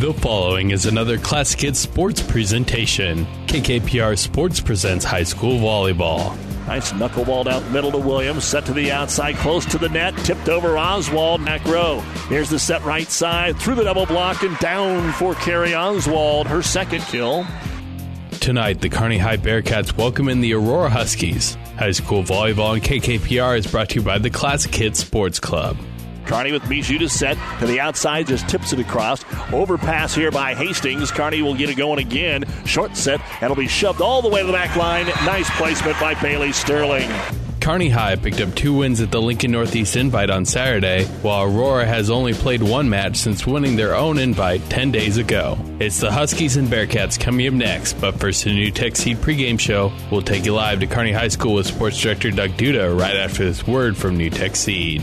The following is another Classic Hits sports presentation. KKPR Sports presents high school volleyball. Nice knuckleball out middle to Williams. Set to the outside, close to the net. Tipped over Oswald. Back row. Here's the set right side. Through the double block and down for Carrie Oswald. Her second kill. Tonight, the Kearney High Bearcats welcome in the Aurora Huskies. High school volleyball on KKPR is brought to you by the Classic Hits Sports Club. Kearney with Bijou to set to the outside, just tips it across. Overpass here by Hastings. Kearney will get it going again. Short set, and it'll be shoved all the way to the back line. Nice placement by Bailey Sterling. Kearney High picked up two wins at the Lincoln Northeast Invite on Saturday, while Aurora has only played one match since winning their own invite 10 days ago. It's the Huskies and Bearcats coming up next, but first, the NuTech Seed pregame show. We'll take you live to Kearney High School with Sports Director Doug Duda right after this word from NuTech Seed.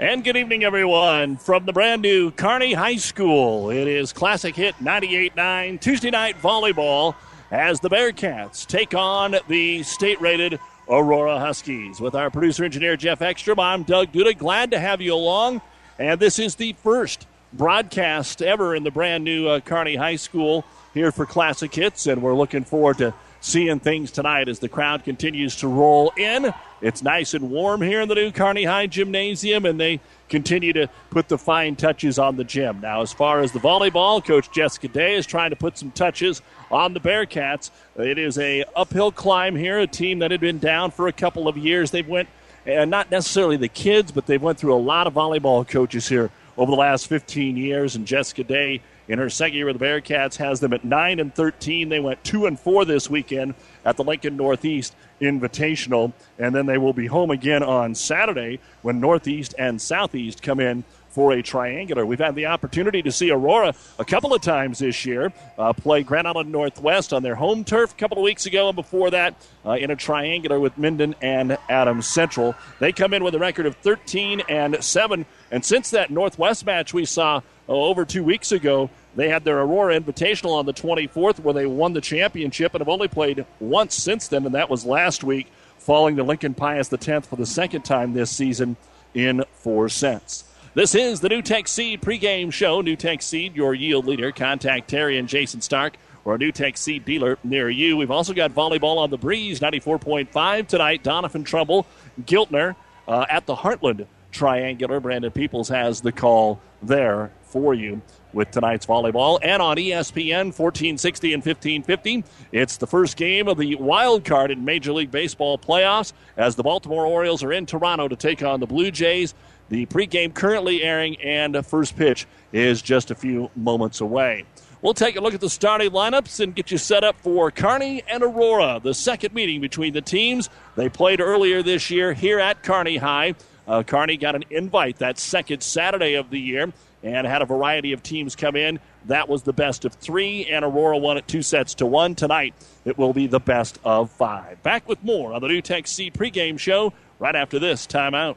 And good evening, everyone, from the brand new Kearney High School. It is Classic Hit 98.9 Tuesday night volleyball as the Bearcats take on the state rated Aurora Huskies. With our producer engineer Jeff Ekstrom, I'm Doug Duda. Glad to have you along. And this is the first broadcast ever in the brand new uh, Kearney High School here for Classic Hits, and we're looking forward to seeing things tonight as the crowd continues to roll in. It's nice and warm here in the new Kearney High Gymnasium, and they continue to put the fine touches on the gym. Now, as far as the volleyball, Coach Jessica Day is trying to put some touches on the Bearcats. It is a uphill climb here, a team that had been down for a couple of years. They've went, and not necessarily the kids, but they've went through a lot of volleyball coaches here over the last 15 years, and Jessica Day in her second year with the Bearcats has them at 9 and 13. They went 2 and 4 this weekend at the Lincoln Northeast Invitational, and then they will be home again on Saturday when Northeast and Southeast come in for a triangular. We've had the opportunity to see Aurora a couple of times this year uh, play Grand Island Northwest on their home turf a couple of weeks ago, and before that uh, in a triangular with Minden and Adams Central. They come in with a record of 13 and 7, and since that Northwest match we saw oh, over two weeks ago, they had their Aurora Invitational on the 24th where they won the championship and have only played once since then, and that was last week, falling to Lincoln Pius X for the second time this season in four sets. This is the NuTech Seed pregame show. NuTech Seed, your yield leader. Contact Terry and Jason Stark or a NuTech Seed dealer near you. We've also got volleyball on the breeze, 94.5 tonight. Doniphan Trumbull, Giltner uh, at the Heartland Triangular. Brandon Peoples has the call there for you with tonight's volleyball. And on ESPN 1460 and 1550, it's the first game of the wild card in Major League Baseball playoffs as the Baltimore Orioles are in Toronto to take on the Blue Jays. The pregame currently airing, and first pitch is just a few moments away. We'll take a look at the starting lineups and get you set up for Kearney and Aurora, the second meeting between the teams. They played earlier this year here at Kearney High. Uh, Kearney got an invite that second Saturday of the year and had a variety of teams come in. That was the best of three, and Aurora won it two sets to one. Tonight, it will be the best of five. Back with more on the NuTech Seed pregame show right after this timeout.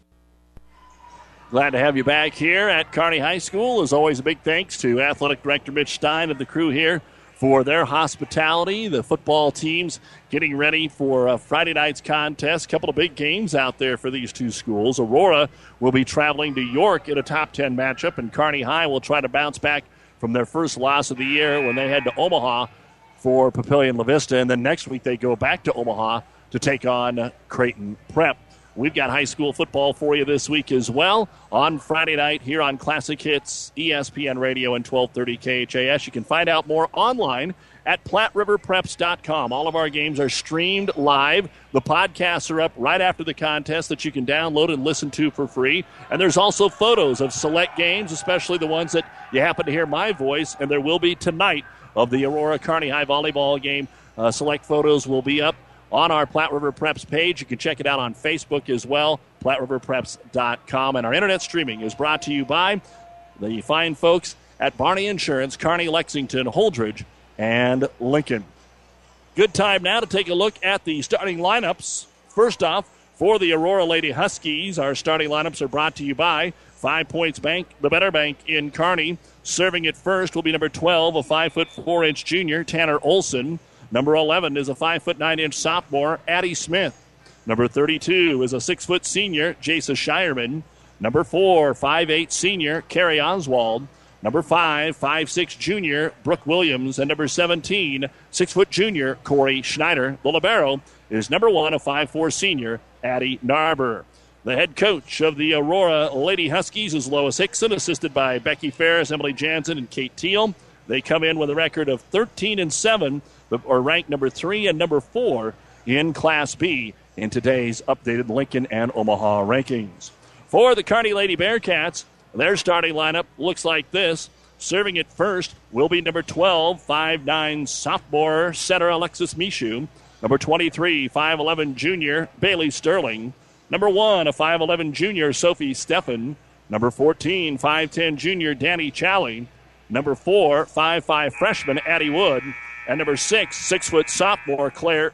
Glad to have you back here at Kearney High School. As always, a big thanks to Athletic Director Mitch Stein and the crew here for their hospitality. The football teams getting ready for a Friday night's contest. A couple of big games out there for these two schools. Aurora will be traveling to York in a top 10 matchup, and Kearney High will try to bounce back from their first loss of the year when they head to Omaha for Papillion La Vista. And then next week they go back to Omaha to take on Creighton Prep. We've got high school football for you this week as well on Friday night here on Classic Hits, ESPN Radio, and 1230 KHAS. You can find out more online at PlatteRiverPreps.com. All of our games are streamed live. The podcasts are up right after the contest that you can download and listen to for free. And there's also photos of select games, especially the ones that you happen to hear my voice. And there will be tonight of the Aurora Kearney High volleyball game. Uh, select photos will be up on our Platte River Preps page. You can check it out on Facebook as well, PlatteRiverPreps.com. And our internet streaming is brought to you by the fine folks at Barney Insurance, Kearney, Lexington, Holdrege, and Lincoln. Good time now to take a look at the starting lineups. First off, for the Aurora Lady Huskies, our starting lineups are brought to you by Five Points Bank, the better bank in Kearney. Serving it first will be number 12, a 5 foot 4 inch junior, Tanner Olson. Number 11 is a 5 foot 9 inch sophomore, Addie Smith. Number 32 is a 6 foot senior, Jason Shireman. Number 4, 5'8 senior, Carrie Oswald. Number 5, 5'6 junior, Brooke Williams. And number 17, 6 foot junior, Corey Schneider. The Libero is number 1, a 5'4 senior, Addie Narber. The head coach of the Aurora Lady Huskies is Lois Hickson, assisted by Becky Ferris, Emily Jansen, and Kate Teal. They come in with a record of 13 and 7 or ranked number three and number four in Class B in today's updated Lincoln and Omaha rankings. For the Kearney Lady Bearcats, their starting lineup looks like this. Serving it first will be number 12, 5'9 sophomore center Alexis Mishu. Number 23, 5'11 junior Bailey Sterling. Number 1, a 5'11 junior Sophie Steffen. Number 14, 5'10 junior Danny Challey. Number 4, 5'5 freshman Addie Wood. And number six, six foot sophomore Claire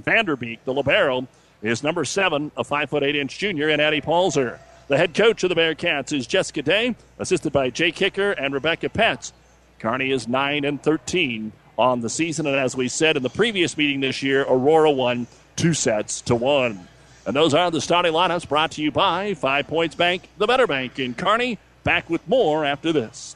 Vanderbeek, the Libero, is number seven, a five foot eight inch junior, and Addie Palzer. The head coach of the Bearcats is Jessica Day, assisted by Jay Kicker and Rebecca Petz. Kearney is 9 and 13 on the season, and as we said in the previous meeting this year, Aurora won two sets to one. And those are the starting lineups brought to you by Five Points Bank, the better bank in Kearney. Back with more after this.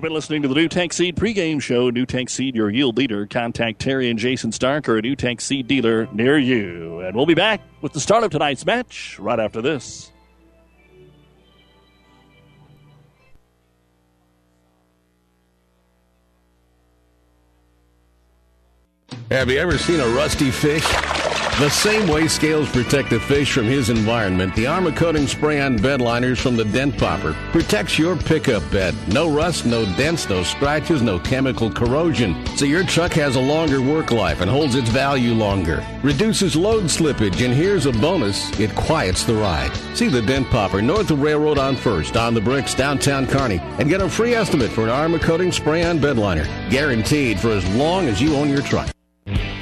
You've been listening to the NuTech Seed pregame show. NuTech Seed, your yield leader. Contact Terry and Jason Stark or a NuTech Seed dealer near you. And we'll be back with the start of tonight's match right after this. Have you ever seen a rusty fish? The same way scales protect the fish from his environment, the Armor Coating Spray on bed liners from the Dent Popper protects your pickup bed. No rust, no dents, no scratches, no chemical corrosion. So your truck has a longer work life and holds its value longer. Reduces load slippage, and here's a bonus it quiets the ride. See the Dent Popper north of Railroad on First, on the bricks, downtown Kearney, and get a free estimate for an Armor Coating Spray on bed liner. Guaranteed for as long as you own your truck.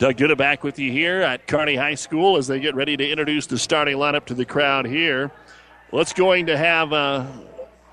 Doug Duda back with you here at Kearney High School as they get ready to introduce the starting lineup to the crowd here. Let's going to have a,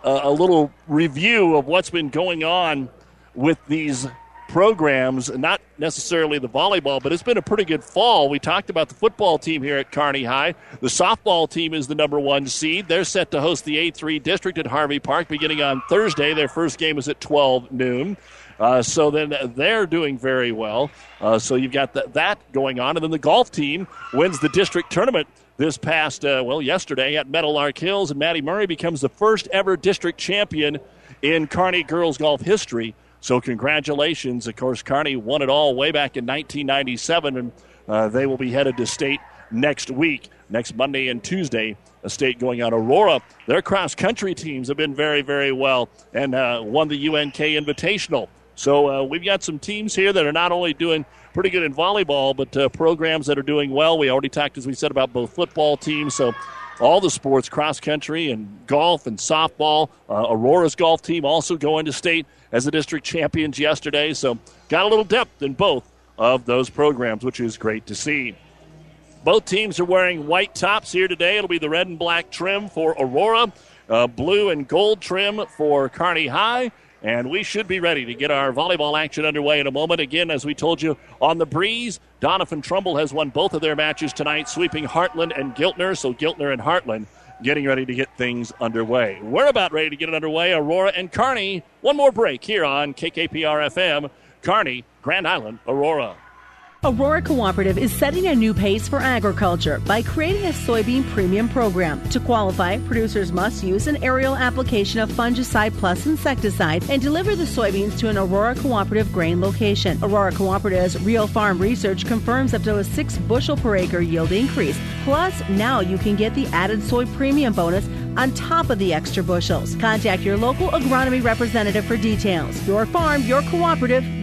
a, a little review of what's been going on with these programs, not necessarily the volleyball, but it's been a pretty good fall. We talked about the football team here at Kearney High. The softball team is the number one seed. They're set to host the A3 district at Harvey Park beginning on Thursday. Their first game is at 12 noon. Uh, so then they're doing very well. Uh, so you've got th- that going on. And then the golf team wins the district tournament this past, uh, well, yesterday at Meadowlark Hills. And Maddie Murray becomes the first ever district champion in Kearney girls golf history. So congratulations. Of course, Kearney won it all way back in 1997, and uh, they will be headed to state next week, next Monday and Tuesday. A state going on Aurora. Their cross country teams have been very, very well and uh, won the UNK Invitational. So uh, we've got some teams here that are not only doing pretty good in volleyball, but uh, programs that are doing well. We already talked, as we said, about both football teams. So all the sports, cross country and golf and softball. Uh, Aurora's golf team also going to state as the district champions yesterday. So got a little depth in both of those programs, which is great to see. Both teams are wearing white tops here today. It'll be the red and black trim for Aurora, uh, blue and gold trim for Kearney High. And we should be ready to get our volleyball action underway in a moment. Again, as we told you on the breeze, Doniphan Trumbull has won both of their matches tonight, sweeping Heartland and Giltner. So Giltner and Heartland getting ready to get things underway. We're about ready to get it underway. Aurora and Kearney. One more break here on KKPR FM. Kearney, Grand Island, Aurora. Aurora Cooperative is setting a new pace for agriculture by creating a soybean premium program. To qualify, producers must use an aerial application of fungicide plus insecticide and deliver the soybeans to an Aurora Cooperative grain location. Aurora Cooperative's real farm research confirms up to a 6 bushel per acre yield increase. Plus, now you can get the added soy premium bonus on top of the extra bushels. Contact your local agronomy representative for details. Your farm, your cooperative,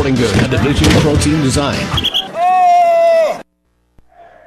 Goods, a division Protein Design.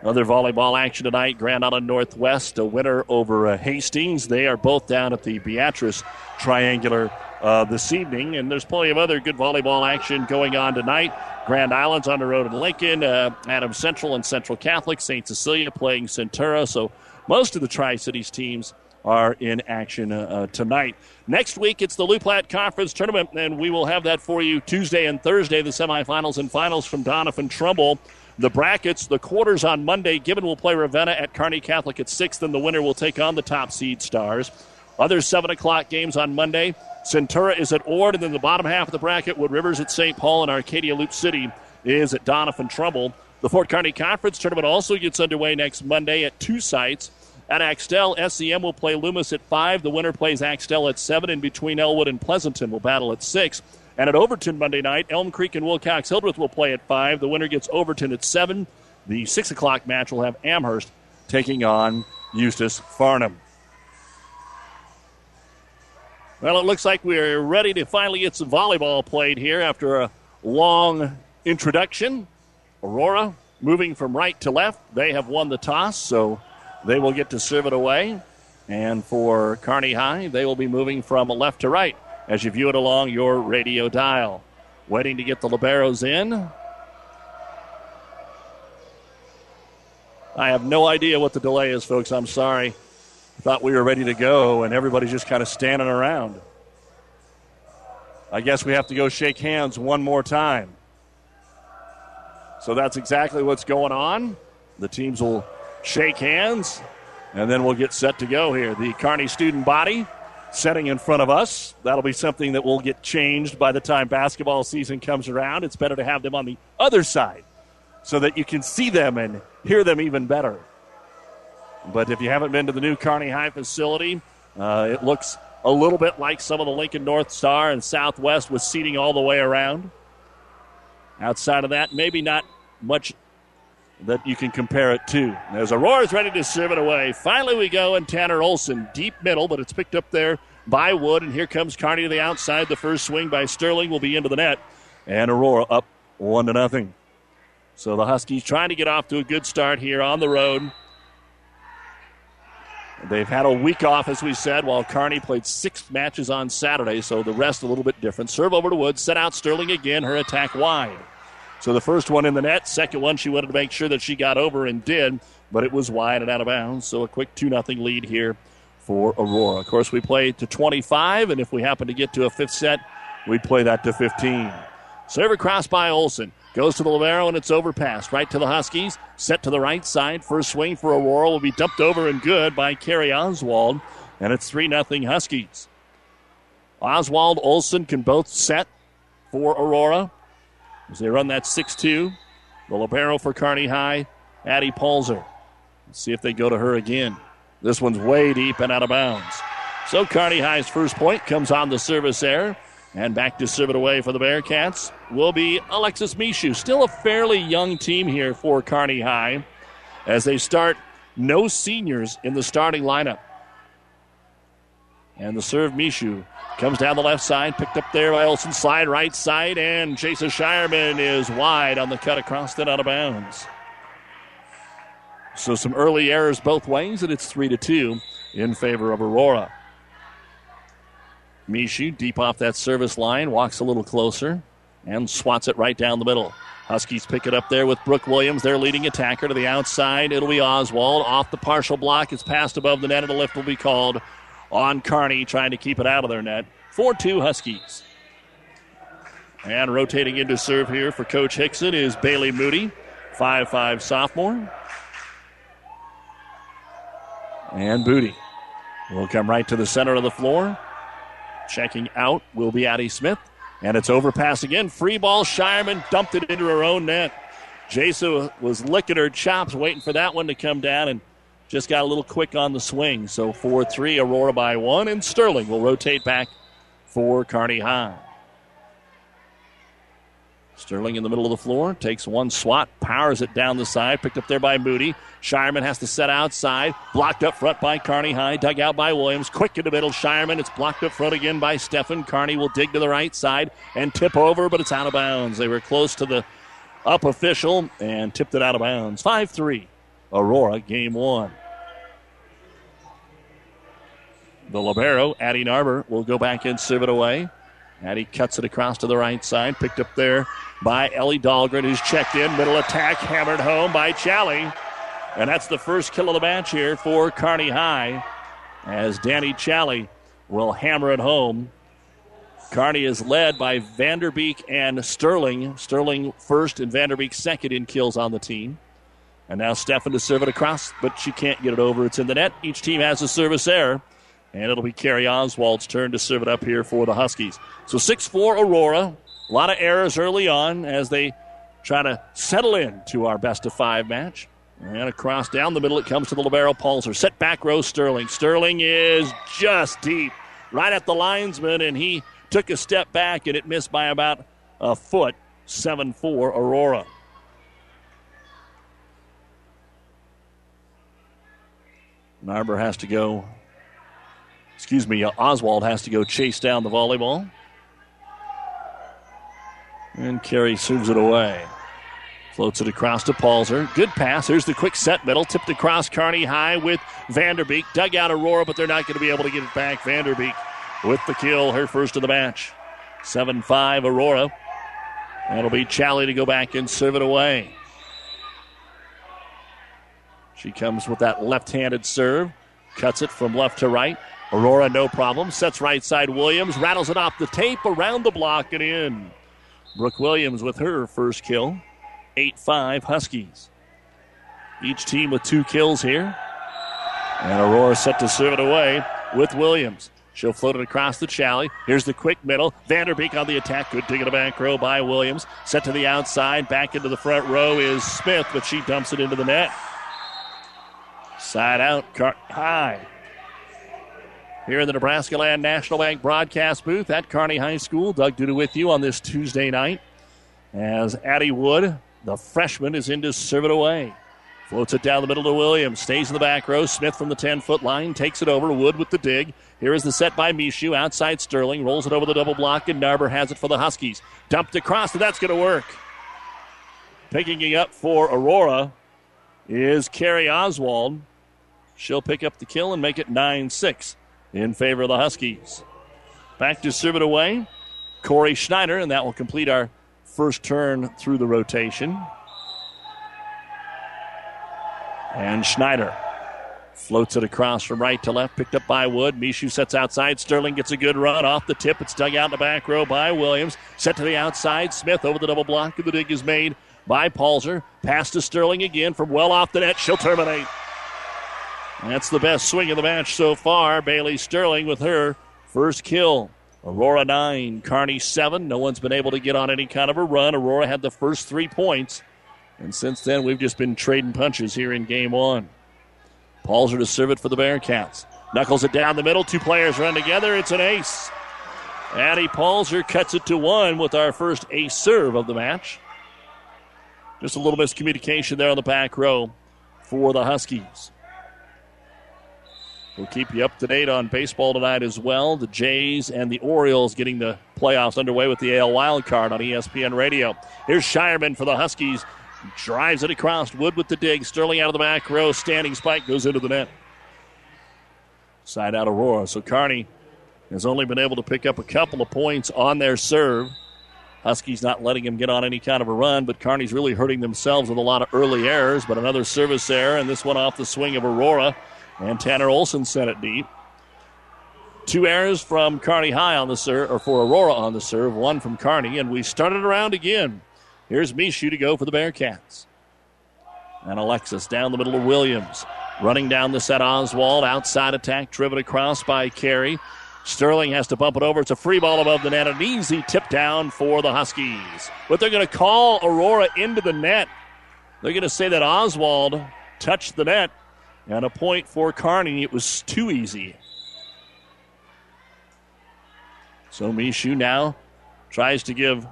Other volleyball action tonight. Grand Island Northwest, a winner over uh, Hastings. They are both down at the Beatrice Triangular uh, this evening, and there's plenty of other good volleyball action going on tonight. Grand Island's on the road in Lincoln, uh, Adams Central and Central Catholic, St. Cecilia playing Centura. So most of the Tri Cities teams are in action uh, uh, tonight. Next week, it's the Loup Platte Conference Tournament, and we will have that for you Tuesday and Thursday, the semifinals and finals from Doniphan Trumbull. The brackets, the quarters on Monday. Gibbon will play Ravenna at Kearney Catholic at 6th, and the winner will take on the top seed Stars. Other 7 o'clock games on Monday. Centura is at Ord, and then the bottom half of the bracket, Wood Rivers at St. Paul, and Arcadia Loup City is at Doniphan Trumbull. The Fort Kearny Conference Tournament also gets underway next Monday at two sites. At Axtell, SEM will play Loomis at 5. The winner plays Axtell at 7. In between Elwood and Pleasanton will battle at 6. And at Overton Monday night, Elm Creek and Wilcox Hildreth will play at 5. The winner gets Overton at 7. The 6 o'clock match will have Amherst taking on Eustis Farnham. Well, it looks like we're ready to finally get some volleyball played here after a long introduction. Aurora moving from right to left. They have won the toss, so they will get to serve it away. And for Kearney High, they will be moving from left to right as you view it along your radio dial. Waiting to get the Liberos in. I have no idea what the delay is, folks. I'm sorry. Thought we were ready to go, and everybody's just kind of standing around. I guess we have to go shake hands one more time. So that's exactly what's going on. The teams will shake hands, and then we'll get set to go here. The Kearney student body setting in front of us. That'll be something that will get changed by the time basketball season comes around. It's better to have them on the other side so that you can see them and hear them even better. But if you haven't been to the new Kearney High facility, uh, it looks a little bit like some of the Lincoln North Star and Southwest with seating all the way around. Outside of that, maybe not much that you can compare it to. As Aurora's ready to serve it away. Finally, we go, and Tanner Olson, deep middle, but it's picked up there by Wood. And here comes Kearney to the outside. The first swing by Sterling will be into the net. And Aurora up one to nothing. So the Huskies trying to get off to a good start here on the road. They've had a week off, as we said, while Kearney played six matches on Saturday, so the rest a little bit different. Serve over to Wood, set out Sterling again, her attack wide. So the first one in the net, second one she wanted to make sure that she got over and did, but it was wide and out of bounds. So a quick 2 0 lead here for Aurora. Of course, we play to 25, and if we happen to get to a fifth set, we'd play that to 15. Serve across by Olson. Goes to the Libero and it's overpassed. Right to the Huskies. Set to the right side. First swing for Aurora will be dumped over and good by Carrie Oswald. And it's 3 0 Huskies. Oswald Olson can both set for Aurora as they run that 6 2. The Libero for Kearney High, Addie Palzer. Let's see if they go to her again. This one's way deep and out of bounds. So Kearney High's first point comes on the service error. And back to serve it away for the Bearcats will be Alexis Mishu. Still a fairly young team here for Kearney High as they start no seniors in the starting lineup. And the serve, Mishu, comes down the left side, picked up there by Olson. Slide right side, and Jason Shireman is wide on the cut across it out of bounds. So some early errors both ways, and it's 3 to 2 in favor of Aurora. Mishu deep off that service line, walks a little closer, and swats it right down the middle. Huskies pick it up there with Brooke Williams, their leading attacker to the outside. It'll be Oswald off the partial block. It's passed above the net, and a lift will be called on Kearney, trying to keep it out of their net. 4 2 Huskies. And rotating into serve here for Coach Hickson is Bailey Moody, 5 5 sophomore. And Moody will come right to the center of the floor. Checking out will be Addie Smith. And it's overpass again. Free ball. Shireman dumped it into her own net. Jason was licking her chops, waiting for that one to come down, and just got a little quick on the swing. So 4 3, Aurora by one, and Sterling will rotate back for Kearney High. Sterling in the middle of the floor takes one swat, powers it down the side, picked up there by Moody. Shireman has to set outside, blocked up front by Kearney High, dug out by Williams. Quick in the middle, Shireman. It's blocked up front again by Steffen. Kearney will dig to the right side and tip over, but it's out of bounds. They were close to the up official and tipped it out of bounds. 5 3, Aurora, game one. The Libero, Addie Narber, will go back and serve it away. Addie cuts it across to the right side, picked up there by Ellie Dahlgren, who's checked in. Middle attack, hammered home by Challey. And that's the first kill of the match here for Kearney High as Danny Challey will hammer it home. Kearney is led by Vanderbeek and Sterling. Sterling first and Vanderbeek second in kills on the team. And now Steffen to serve it across, but she can't get it over. It's in the net. Each team has a service error. And it'll be Carrie Oswald's turn to serve it up here for the Huskies. So 6 4 Aurora. A lot of errors early on as they try to settle in to our best of five match. And across down the middle, it comes to the Libero Palzer. Set back row Sterling. Sterling is just deep, right at the linesman, and he took a step back, and it missed by about a foot. 7 4 Aurora. Narber has to go excuse me, Oswald has to go chase down the volleyball. And Carrie serves it away. Floats it across to Palzer. Good pass. Here's the quick set middle. Tipped across Kearney High with Vanderbeek. Dug out Aurora, but they're not going to be able to get it back. Vanderbeek with the kill, her first of the match. 7 5 Aurora. That'll be Challey to go back and serve it away. She comes with that left handed serve. Cuts it from left to right. Aurora, no problem. Sets right side Williams. Rattles it off the tape, around the block, and in. Brooke Williams with her first kill. 8 5 Huskies. Each team with two kills here. And Aurora set to serve it away with Williams. She'll float it across the Chally. Here's the quick middle. Vanderbeek on the attack. Good dig in the back row by Williams. Set to the outside. Back into the front row is Smith, but she dumps it into the net. Side out, Car- high. Here in the Nebraska Land National Bank broadcast booth at Kearney High School. Doug Duda with you on this Tuesday night as Addie Wood, the freshman, is in to serve it away. Floats it down the middle to Williams. Stays in the back row. Smith from the 10 foot line takes it over. Wood with the dig. Here is the set by Mishu. Outside Sterling. Rolls it over the double block, and Narber has it for the Huskies. Dumped across, and that's going to work. Picking it up for Aurora is Carrie Oswald. She'll pick up the kill and make it 9 6 in favor of the Huskies. Back to serve it away. Corey Schneider, and that will complete our first turn through the rotation. And Schneider floats it across from right to left, picked up by Wood. Mishu sets outside. Sterling gets a good run off the tip. It's dug out in the back row by Williams. Set to the outside. Smith over the double block, and the dig is made by Palzer. Pass to Sterling again from well off the net. She'll terminate. That's the best swing of the match so far. Bailey Sterling with her first kill. Aurora 9, Kearney 7. No one's been able to get on any kind of a run. Aurora had the first three points. And since then, we've just been trading punches here in game one. Palzer to serve it for the Bearcats. Knuckles it down the middle. Two players run together. It's an ace. Addie Palzer cuts it to one with our first ace serve of the match. Just a little miscommunication there on the back row for the Huskies. We'll keep you up to date on baseball tonight as well. The Jays and the Orioles getting the playoffs underway with the AL wild card on ESPN Radio. Here's Shireman for the Huskies. Drives it across. Wood with the dig. Sterling out of the back row. Standing spike goes into the net. Side out Aurora. So Kearney has only been able to pick up a couple of points on their serve. Huskies not letting him get on any kind of a run, but Kearney's really hurting themselves with a lot of early errors. But another service error, and this one off the swing of Aurora. And Tanner Olson sent it deep. Two errors from Kearney High on the serve, or for Aurora on the serve, one from Kearney, and we started around again. Here's Mishu to go for the Bearcats. And Alexis down the middle of Williams. Running down the set, Oswald. Outside attack, driven across by Carrie. Sterling has to bump it over. It's a free ball above the net. An easy tip down for the Huskies. But they're going to call Aurora into the net. They're going to say that Oswald touched the net. And a point for Kearney. It was too easy. So Mishu now tries to give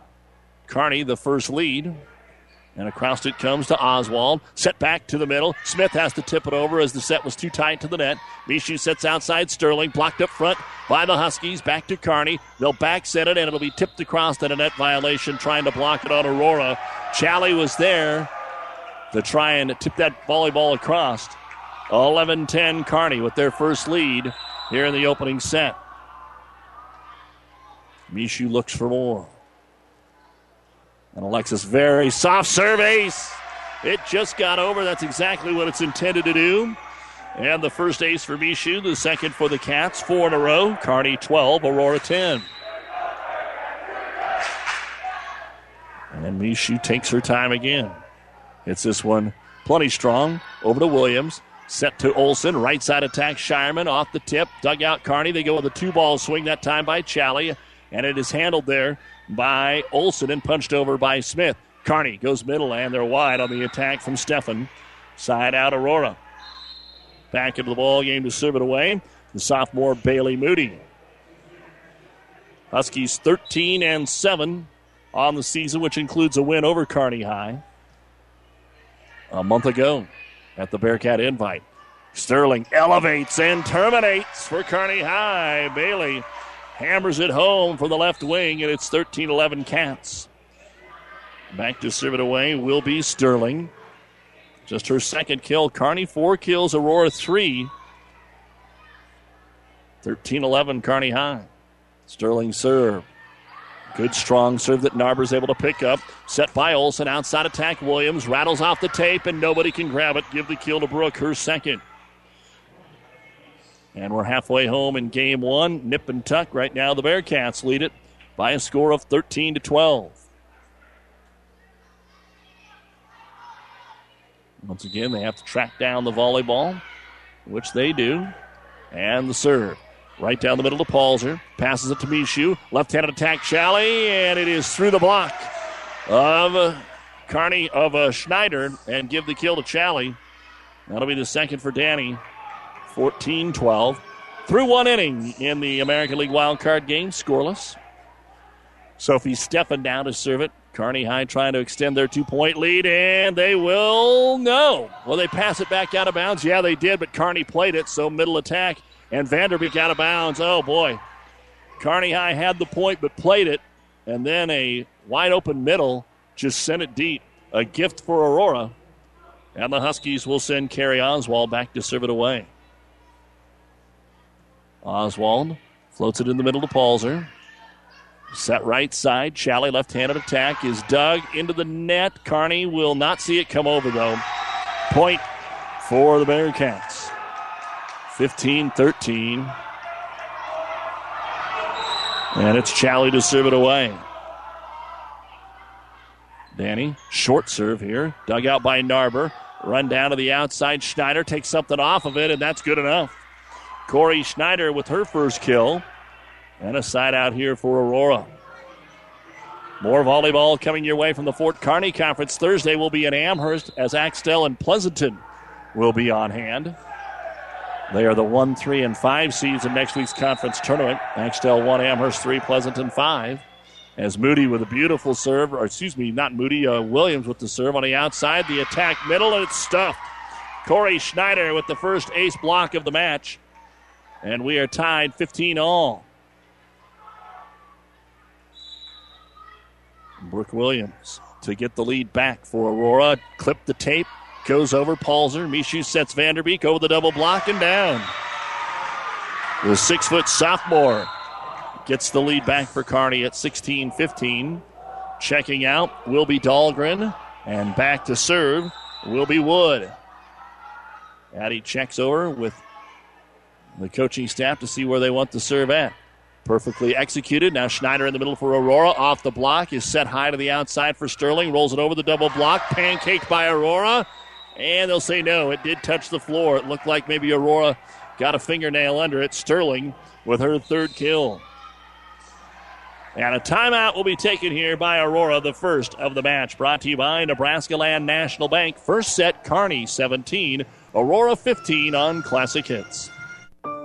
Kearney the first lead. And across it comes to Oswald. Set back to the middle. Smith has to tip it over as the set was too tight to the net. Mishu sets outside Sterling. Blocked up front by the Huskies. Back to Kearney. They'll back set it, and it'll be tipped across at a net violation, trying to block it on Aurora. Chally was there to try and tip that volleyball across. 11 10 Kearney with their first lead here in the opening set. Mishu looks for more. And Alexis, very soft serve ace. It just got over. That's exactly what it's intended to do. And the first ace for Mishu, the second for the Cats, four in a row. Kearney 12, Aurora 10. And Mishu takes her time again. Hits this one plenty strong. Over to Williams. Set to Olson. Right side attack. Shireman off the tip. Dug out Kearney. They go with a two ball swing that time by Chally. And it is handled there by Olson and punched over by Smith. Kearney goes middle and they're wide on the attack from Steffen. Side out Aurora. Back into the ball game to serve it away. The sophomore Bailey Moody. Huskies 13 and 7 on the season, which includes a win over Kearney High a month ago at the Bearcat Invite. Sterling elevates and terminates for Kearney High. Bailey hammers it home from the left wing, and it's 13 11 Cats. Back to serve it away will be Sterling. Just her second kill. Kearney, four kills. Aurora, three. 13 11 Kearney High. Sterling serve. Good strong serve that Narber's able to pick up. Set by Olson. Outside attack. Williams rattles off the tape, and nobody can grab it. Give the kill to Brooke, her second. And we're halfway home in game one. Nip and tuck. Right now, the Bearcats lead it by a score of 13 to 12. Once again, they have to track down the volleyball, which they do. And the serve. Right down the middle to Palzer. Passes it to Mishu. Left handed attack, Chally, and it is through the block of Kearney of uh, Schneider and give the kill to Chally. That'll be the second for Danny. 14 12. Through one inning in the American League Wild Card game, scoreless. Sophie Steffen down to serve it. Kearney High trying to extend their two point lead, and they will no. Well, they pass it back out of bounds. Yeah, they did, but Kearney played it, so middle attack, and Vanderbeek out of bounds. Oh, boy. Kearney High had the point, but played it, and then a wide open middle just sent it deep. A gift for Aurora. And the Huskies will send Carrie Oswald back to serve it away. Oswald floats it in the middle to Palzer. Set right side. Chally left handed attack is dug into the net. Kearney will not see it come over, though. Point for the Bearcats. 15 13. And it's Chally to serve it away. Danny, short serve here. Dug out by Narber. Run down to the outside. Schneider takes something off of it, and that's good enough. Corey Schneider with her first kill. And a side out here for Aurora. More volleyball coming your way from the Fort Kearny Conference. Thursday will be in Amherst as Axtell and Pleasanton will be on hand. They are the 1, 3, and 5 seeds in next week's conference tournament. Axtell 1, Amherst 3, Pleasanton 5. As Moody with a beautiful serve, or excuse me, not Moody, uh, Williams with the serve on the outside. The attack middle, and it's stuffed. Corey Schneider with the first ace block of the match. And we are tied 15 all. Brooke Williams to get the lead back for Aurora. Clip the tape, goes over Palzer. Mishu sets Vanderbeek over the double block and down. The six foot sophomore gets the lead back for Kearney at 16 15. Checking out will be Dahlgren, and back to serve will be Wood. Addie checks over with the coaching staff to see where they want the serve at. Perfectly executed. Now Schneider in the middle for Aurora. Off the block is set high to the outside for Sterling. Rolls it over the double block. Pancaked by Aurora. And they'll say no. It did touch the floor. It looked like maybe Aurora got a fingernail under it. Sterling with her third kill. And a timeout will be taken here by Aurora, the first of the match. Brought to you by Nebraska Land National Bank. First set, Kearney 17, Aurora 15 on Classic Hits.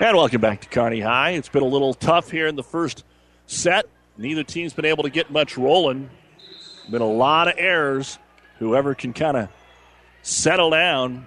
And welcome back to Kearney High. It's been a little tough here in the first set. Neither team's been able to get much rolling. Been a lot of errors. Whoever can kind of settle down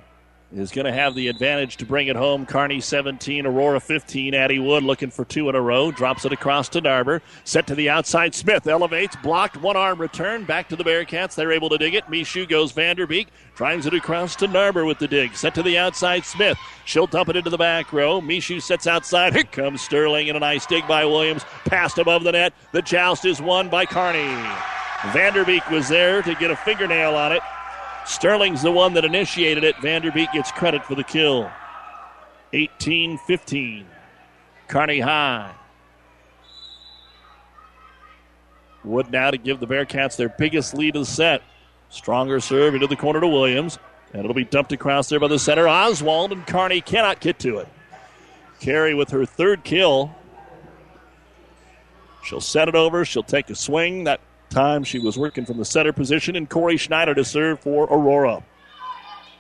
is going to have the advantage to bring it home. Kearney 17, Aurora 15. Addie Wood looking for two in a row. Drops it across to Narber. Set to the outside. Smith elevates. Blocked. One arm return. Back to the Bearcats. They're able to dig it. Mishu goes Vanderbeek. Drives it across to Narber with the dig. Set to the outside. Smith. She'll dump it into the back row. Mishu sets outside. Here comes Sterling and a nice dig by Williams. Passed above the net. The joust is won by Kearney. Vanderbeek was there to get a fingernail on it. Sterling's the one that initiated it. Vanderbeek gets credit for the kill. 18 15. Kearney High. Wood now to give the Bearcats their biggest lead of the set. Stronger serve into the corner to Williams. And it'll be dumped across there by the center. Oswald and Kearney cannot get to it. Carrie with her third kill. She'll set it over. She'll take a swing. That time she was working from the center position, and Corey Schneider to serve for Aurora.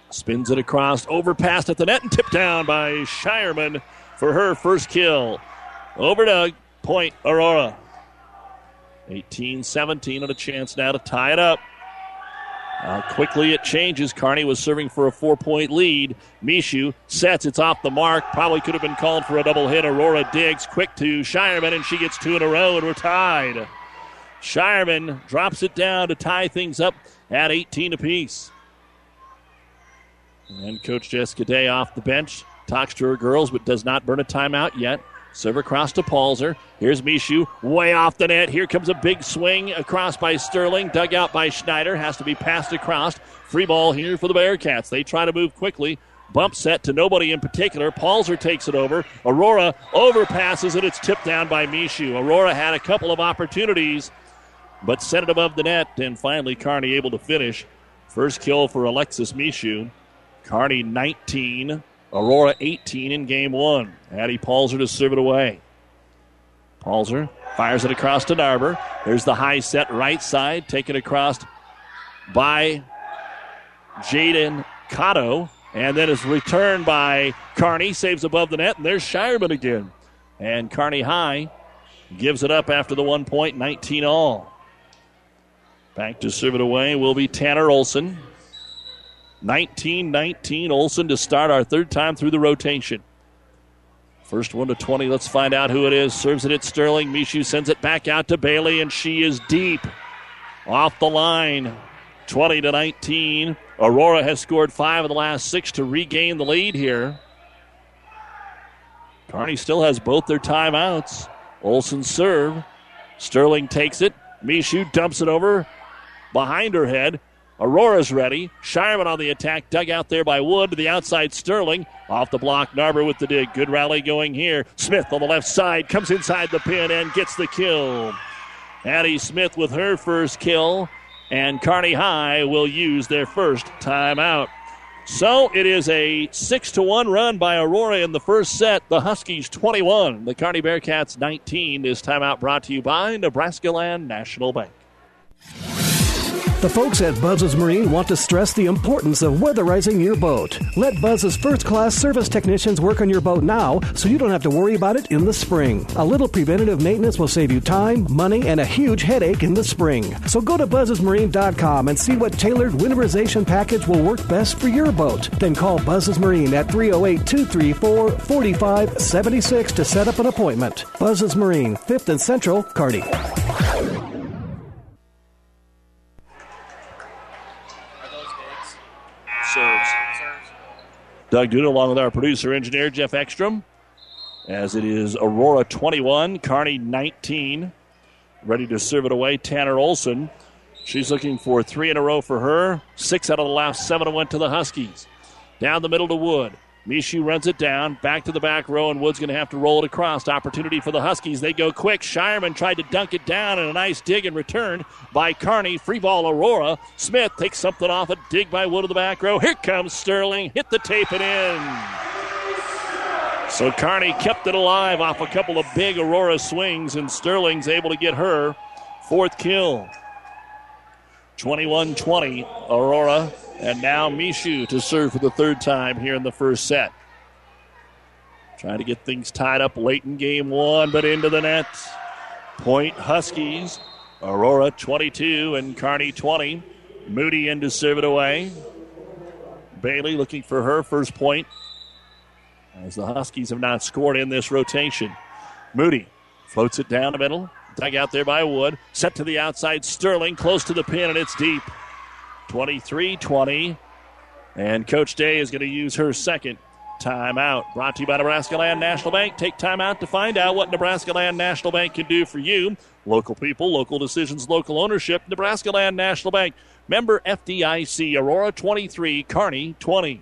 Spins it across, overpassed at the net, and tipped down by Shireman for her first kill. Over to point Aurora. 18 17 and a chance now to tie it up. Quickly it changes. Kearney was serving for a four point lead. Mishu sets, it's off the mark. Probably could have been called for a double hit. Aurora digs quick to Shireman, and she gets two in a row, and we're tied. Shireman drops it down to tie things up at 18 apiece. And Coach Jessica Day off the bench talks to her girls, but does not burn a timeout yet. Serve across to Palzer. Here's Mishu way off the net. Here comes a big swing across by Sterling, dug out by Schneider. Has to be passed across. Free ball here for the Bearcats. They try to move quickly. Bump set to nobody in particular. Palzer takes it over. Aurora overpasses it. It's tipped down by Mishu. Aurora had a couple of opportunities, but set it above the net. And finally, Kearney able to finish. First kill for Alexis Mishu. Kearney 19, Aurora 18 in game one. Addie Palzer to serve it away. Palzer fires it across to Narber. There's the high set right side, taken across by Jaden Cotto. And then is returned by Kearney, saves above the net, and there's Shireman again. And Kearney High gives it up after the one point, 19 all. Back to serve it away will be Tanner Olson. 19 19. Olson to start our third time through the rotation. First one to 20. Let's find out who it is. Serves it at Sterling. Mishu sends it back out to Bailey, and she is deep. Off the line. 20 to 19. Aurora has scored five of the last six to regain the lead here. Kearney still has both their timeouts. Olson serve. Sterling takes it. Mishu dumps it over behind her head. Aurora's ready. Shireman on the attack, dug out there by Wood to the outside. Sterling off the block. Narber with the dig. Good rally going here. Smith on the left side comes inside the pin and gets the kill. Addie Smith with her first kill, and Kearney High will use their first timeout. So it is a six to one run by Aurora in the first set. The Huskies 21, the Kearney Bearcats 19. This timeout brought to you by Nebraska Land National Bank. The folks at Buzz's Marine want to stress the importance of weatherizing your boat. Let Buzz's first class service technicians work on your boat now so you don't have to worry about it in the spring. A little preventative maintenance will save you time, money, and a huge headache in the spring. So go to buzzesmarine.com and see what tailored winterization package will work best for your boat. Then call Buzz's Marine at 308 234 4576 to set up an appointment. Buzz's Marine, 5th and Central, Kearney. Serves. Doug Duda along with our producer engineer Jeff Ekstrom. As it is Aurora 21, Kearney 19. Ready to serve it away, Tanner Olson. She's looking for three in a row for her. Six out of the last seven went to the Huskies. Down the middle to Wood. Mishu runs it down, back to the back row, and Wood's going to have to roll it across. Opportunity for the Huskies. They go quick. Shireman tried to dunk it down, and a nice dig in return by Kearney. Free ball, Aurora. Smith takes something off a dig by Wood of the back row. Here comes Sterling. Hit the tape and in. So Kearney kept it alive off a couple of big Aurora swings, and Sterling's able to get her fourth kill. 21 20, Aurora and now Mishu to serve for the third time here in the first set. Trying to get things tied up late in game one, but into the net. Point Huskies. Aurora 22 and Kearney 20. Moody in to serve it away. Bailey looking for her first point as the Huskies have not scored in this rotation. Moody floats it down the middle. Dug out there by Wood. Set to the outside. Sterling close to the pin, and it's deep. 23 20. And Coach Day is going to use her second timeout. Brought to you by Nebraska Land National Bank. Take time out to find out what Nebraska Land National Bank can do for you. Local people, local decisions, local ownership. Nebraska Land National Bank. Member FDIC. Aurora 23, Kearney 20.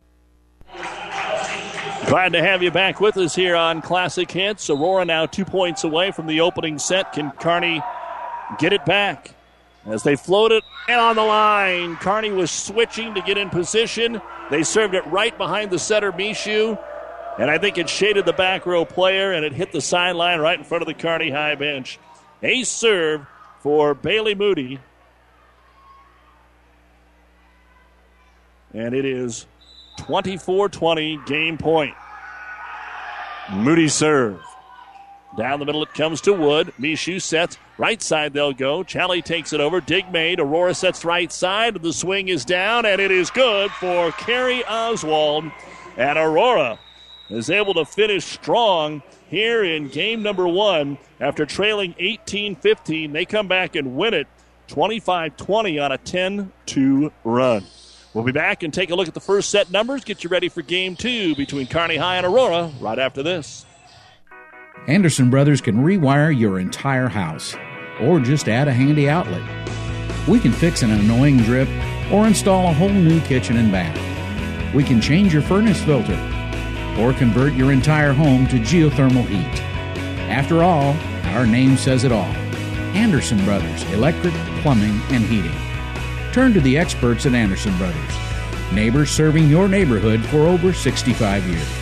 Glad to have you back with us here on Classic Hits. Aurora now two points away from the opening set. Can Kearney get it back? As they float it and on the line, Kearney was switching to get in position. They served it right behind the setter, Mishu. And I think it shaded the back row player and it hit the sideline right in front of the Kearney high bench. Ace serve for Bailey Moody. And it is 24 20 game point. Moody serve. Down the middle it comes to Wood. Mishu sets. Right side they'll go. Challey takes it over. Dig made. Aurora sets right side. The swing is down, and it is good for Carrie Oswald. And Aurora is able to finish strong here in game number one. After trailing 18 15, they come back and win it 25 20 on a 10 2 run. We'll be back and take a look at the first set numbers, get you ready for game two between Kearney High and Aurora right after this. Anderson Brothers can rewire your entire house or just add a handy outlet. We can fix an annoying drip or install a whole new kitchen and bath. We can change your furnace filter or convert your entire home to geothermal heat. After all, our name says it all Anderson Brothers Electric, Plumbing, and Heating. Turn to the experts at Anderson Brothers, neighbors serving your neighborhood for over 65 years.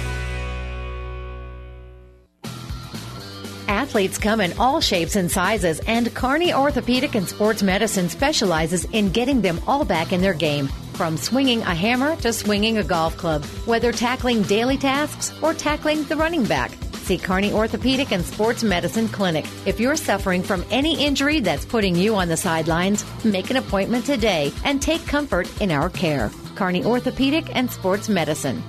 Athletes come in all shapes and sizes, and Kearney Orthopedic and Sports Medicine specializes in getting them all back in their game. From swinging a hammer to swinging a golf club, whether tackling daily tasks or tackling the running back. See Kearney Orthopedic and Sports Medicine Clinic. If you're suffering from any injury that's putting you on the sidelines, make an appointment today and take comfort in our care. Kearney Orthopedic and Sports Medicine.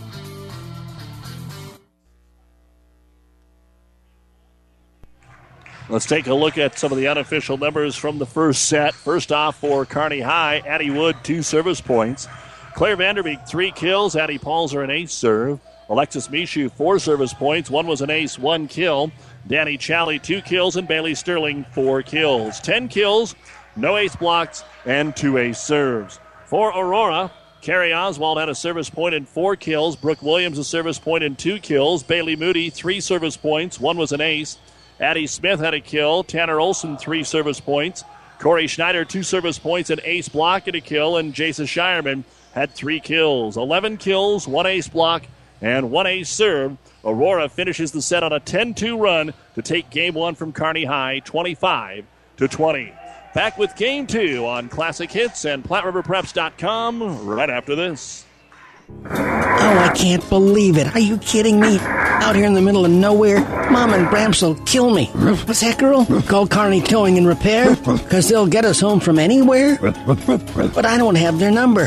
Let's take a look at some of the unofficial numbers from the first set. First off, for Kearney High, Addie Wood, two service points. Claire Vanderbeek, three kills. Addie Palzer, an ace serve. Alexis Mishu, four service points. One was an ace, one kill. Danny Challey, two kills. And Bailey Sterling, four kills. Ten kills, no ace blocks, and two ace serves. For Aurora, Carrie Oswald had a service point and four kills. Brooke Williams, a service point and two kills. Bailey Moody, three service points. One was an ace. Addie Smith had a kill. Tanner Olson, three service points. Corey Schneider, two service points, an ace block and a kill. And Jasa Shireman had three kills. 11 kills, one ace block, and one ace serve. Aurora finishes the set on a 10 2 run to take game one from Kearney High, 25 to 20. Back with game two on Classic Hits and PlatteRiverPreps.com right after this. Oh, I can't believe it. Are you kidding me? Out here in the middle of nowhere, Mom and Bramps will kill me. What's that, girl? Call Kearney Towing and Repair? Because they'll get us home from anywhere? But I don't have their number.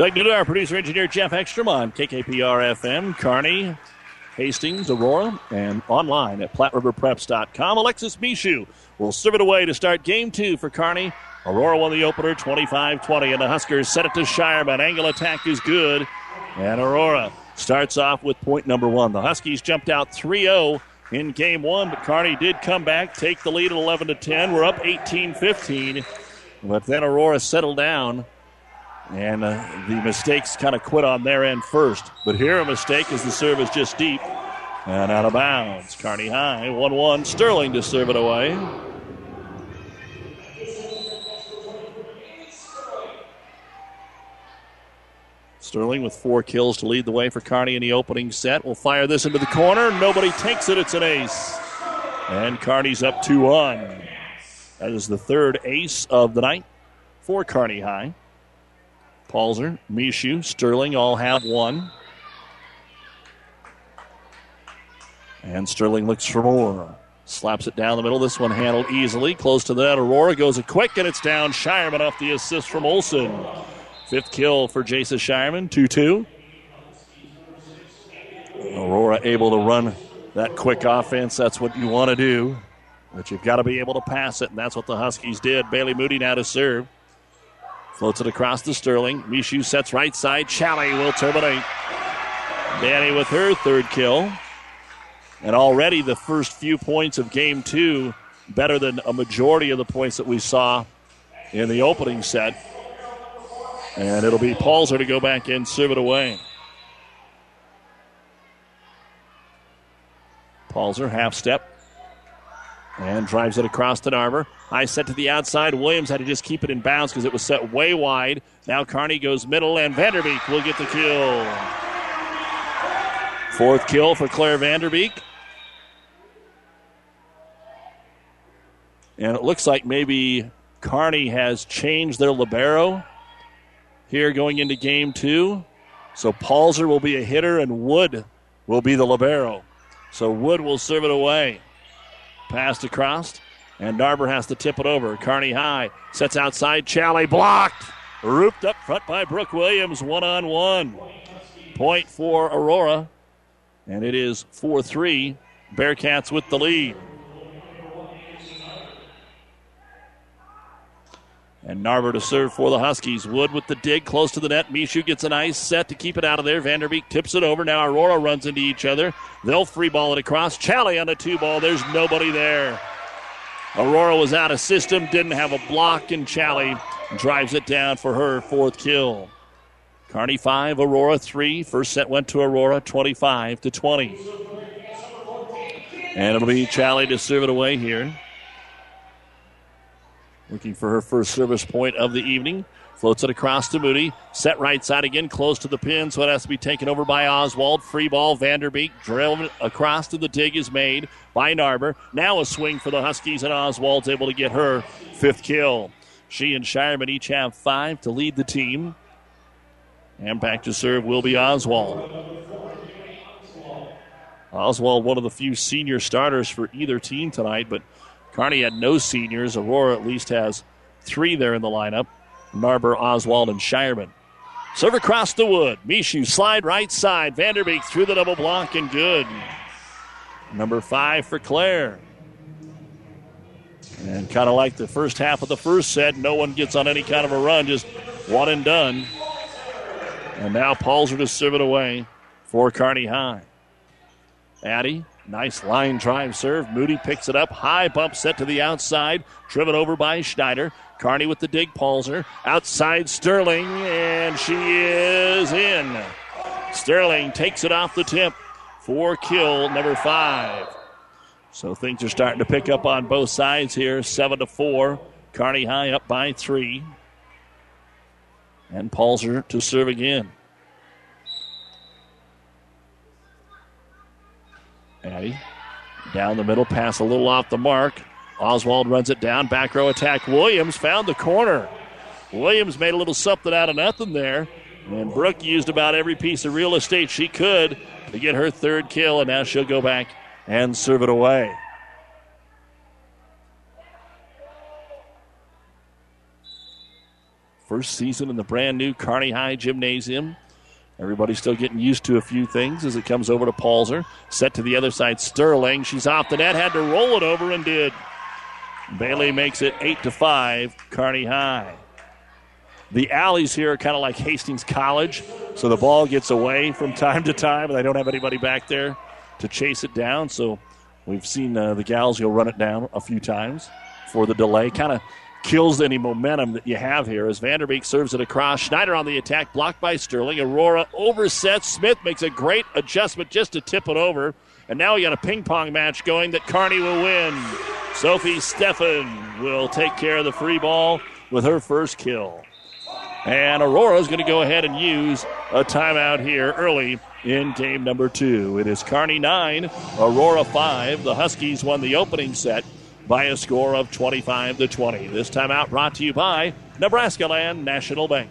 Doug our producer engineer Jeff Ekstrom on KKPR FM, Kearney, Hastings, Aurora, and online at PlatteRiverPreps.com. Alexis Mishu will serve it away to start game two for Kearney. Aurora won the opener 25 20, and the Huskers set it to Shireman. Angle attack is good, and Aurora starts off with point number one. The Huskies jumped out 3 0 in game one, but Kearney did come back, take the lead at 11 to 10. We're up 18 15, but then Aurora settled down. And uh, the mistakes kind of quit on their end first. But here a mistake as the serve is just deep and out of bounds. Kearney High, 1 1. Sterling to serve it away. Sterling with four kills to lead the way for Kearney in the opening set. Will fire this into the corner. Nobody takes it. It's an ace. And Kearney's up 2 1. That is the third ace of the night for Kearney High. Palzer, Mishu, Sterling all have one. And Sterling looks for more. Slaps it down the middle. This one handled easily. Close to the net. Aurora goes a quick, and it's down. Shireman off the assist from Olson. Fifth kill for Jasa Shireman. 2 2. Aurora able to run that quick offense. That's what you want to do. But you've got to be able to pass it, and that's what the Huskies did. Bailey Moody now to serve. Floats it across to Sterling. Mishu sets right side. Challey will terminate. Danny with her third kill. And already the first few points of game two better than a majority of the points that we saw in the opening set. And it'll be Palzer to go back in, serve it away. Palzer, half step. And drives it across to Narber. High set to the outside. Williams had to just keep it in bounds because it was set way wide. Now Kearney goes middle, and Vanderbeek will get the kill. Fourth kill for Claire Vanderbeek. And it looks like maybe Kearney has changed their libero here going into game two. So Palzer will be a hitter and Wood will be the libero. So Wood will serve it away. Passed across, and Narber has to tip it over. Carney High sets outside. Challey blocked. Rooped up front by Brooke Williams. One on one. Point for Aurora. And it is 4 3. Bearcats with the lead. And Narber to serve for the Huskies. Wood with the dig close to the net. Mishu gets a nice set to keep it out of there. Vanderbeek tips it over. Now Aurora runs into each other. They'll free ball it across. Challey on the two ball. There's nobody there. Aurora was out of system, didn't have a block, and Challey drives it down for her fourth kill. Kearney 5, Aurora 3. First set went to Aurora 25 to 20. And it'll be Challey to serve it away here. Looking for her first service point of the evening. Floats it across to Moody. Set right side again, close to the pin, so it has to be taken over by Oswald. Free ball, Vanderbeek. Drilled across to the dig is made by Narber. Now a swing for the Huskies, and Oswald's able to get her fifth kill. She and Shireman each have five to lead the team. And back to serve will be Oswald. Oswald, one of the few senior starters for either team tonight, but Kearney had no seniors. Aurora at least has three there in the lineup Narber, Oswald, and Shireman. Serve across the wood. Mishu slide right side. Vanderbeek through the double block and good. Number five for Claire. And kind of like the first half of the first set, no one gets on any kind of a run, just one and done. And now Palzer to serve it away for Kearney High. Addy Nice line drive serve. Moody picks it up. High bump set to the outside. Driven over by Schneider. Kearney with the dig. Palzer. Outside Sterling. And she is in. Sterling takes it off the tip for kill number five. So things are starting to pick up on both sides here. Seven to four. Kearney High up by three. And Palzer to serve again. Addy down the middle, pass a little off the mark. Oswald runs it down. Back row attack. Williams found the corner. Williams made a little something out of nothing there. And Brooke used about every piece of real estate she could to get her third kill, and now she'll go back and serve it away. First season in the brand new Kearney High Gymnasium. Everybody's still getting used to a few things as it comes over to Palzer. Set to the other side, Sterling. She's off the net, had to roll it over and did. Bailey makes it 8 to 5, Kearney High. The alleys here are kind of like Hastings College, so the ball gets away from time to time, and they don't have anybody back there to chase it down. So we've seen uh, the gals go run it down a few times for the delay. Kind of kills any momentum that you have here as Vanderbeek serves it across. Schneider on the attack, blocked by Sterling. Aurora oversets. Smith makes a great adjustment just to tip it over. And now we got a ping pong match going that Kearney will win. Sophie Steffen will take care of the free ball with her first kill. And Aurora is going to go ahead and use a timeout here early in game number two. It is Kearney 9, Aurora 5. The Huskies won the opening set by a score of 25 to 20. This time out brought to you by Nebraska Land National Bank.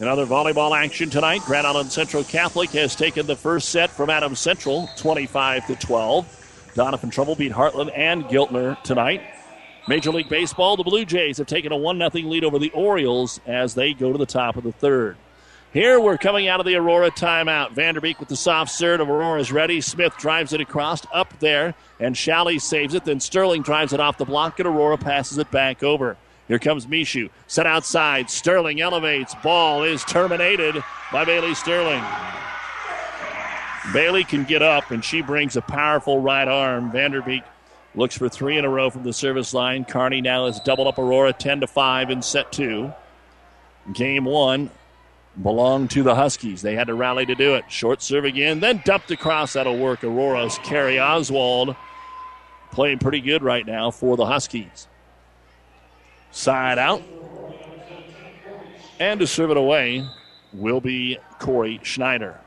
Another volleyball action tonight. Grand Island Central Catholic has taken the first set from Adams Central, 25 to 12. Doniphan-Trumbull beat Heartland and Giltner tonight. Major League Baseball, the Blue Jays have taken a 1 0 lead over the Orioles as they go to the top of the third. Here we're coming out of the Aurora timeout. Vanderbeek with the soft serve. Aurora is ready. Smith drives it across up there, and Challey saves it. Then Sterling drives it off the block, and Aurora passes it back over. Here comes Mishu. Set outside. Sterling elevates. Ball is terminated by Bailey Sterling. Bailey can get up, and she brings a powerful right arm. Vanderbeek looks for three in a row from the service line. Carney now has doubled up Aurora 10 to 5 in set two. Game one belonged to the Huskies. They had to rally to do it. Short serve again, then dumped across. That'll work. Aurora's Carrie Oswald playing pretty good right now for the Huskies. Side out. And to serve it away will be Corey Schneider.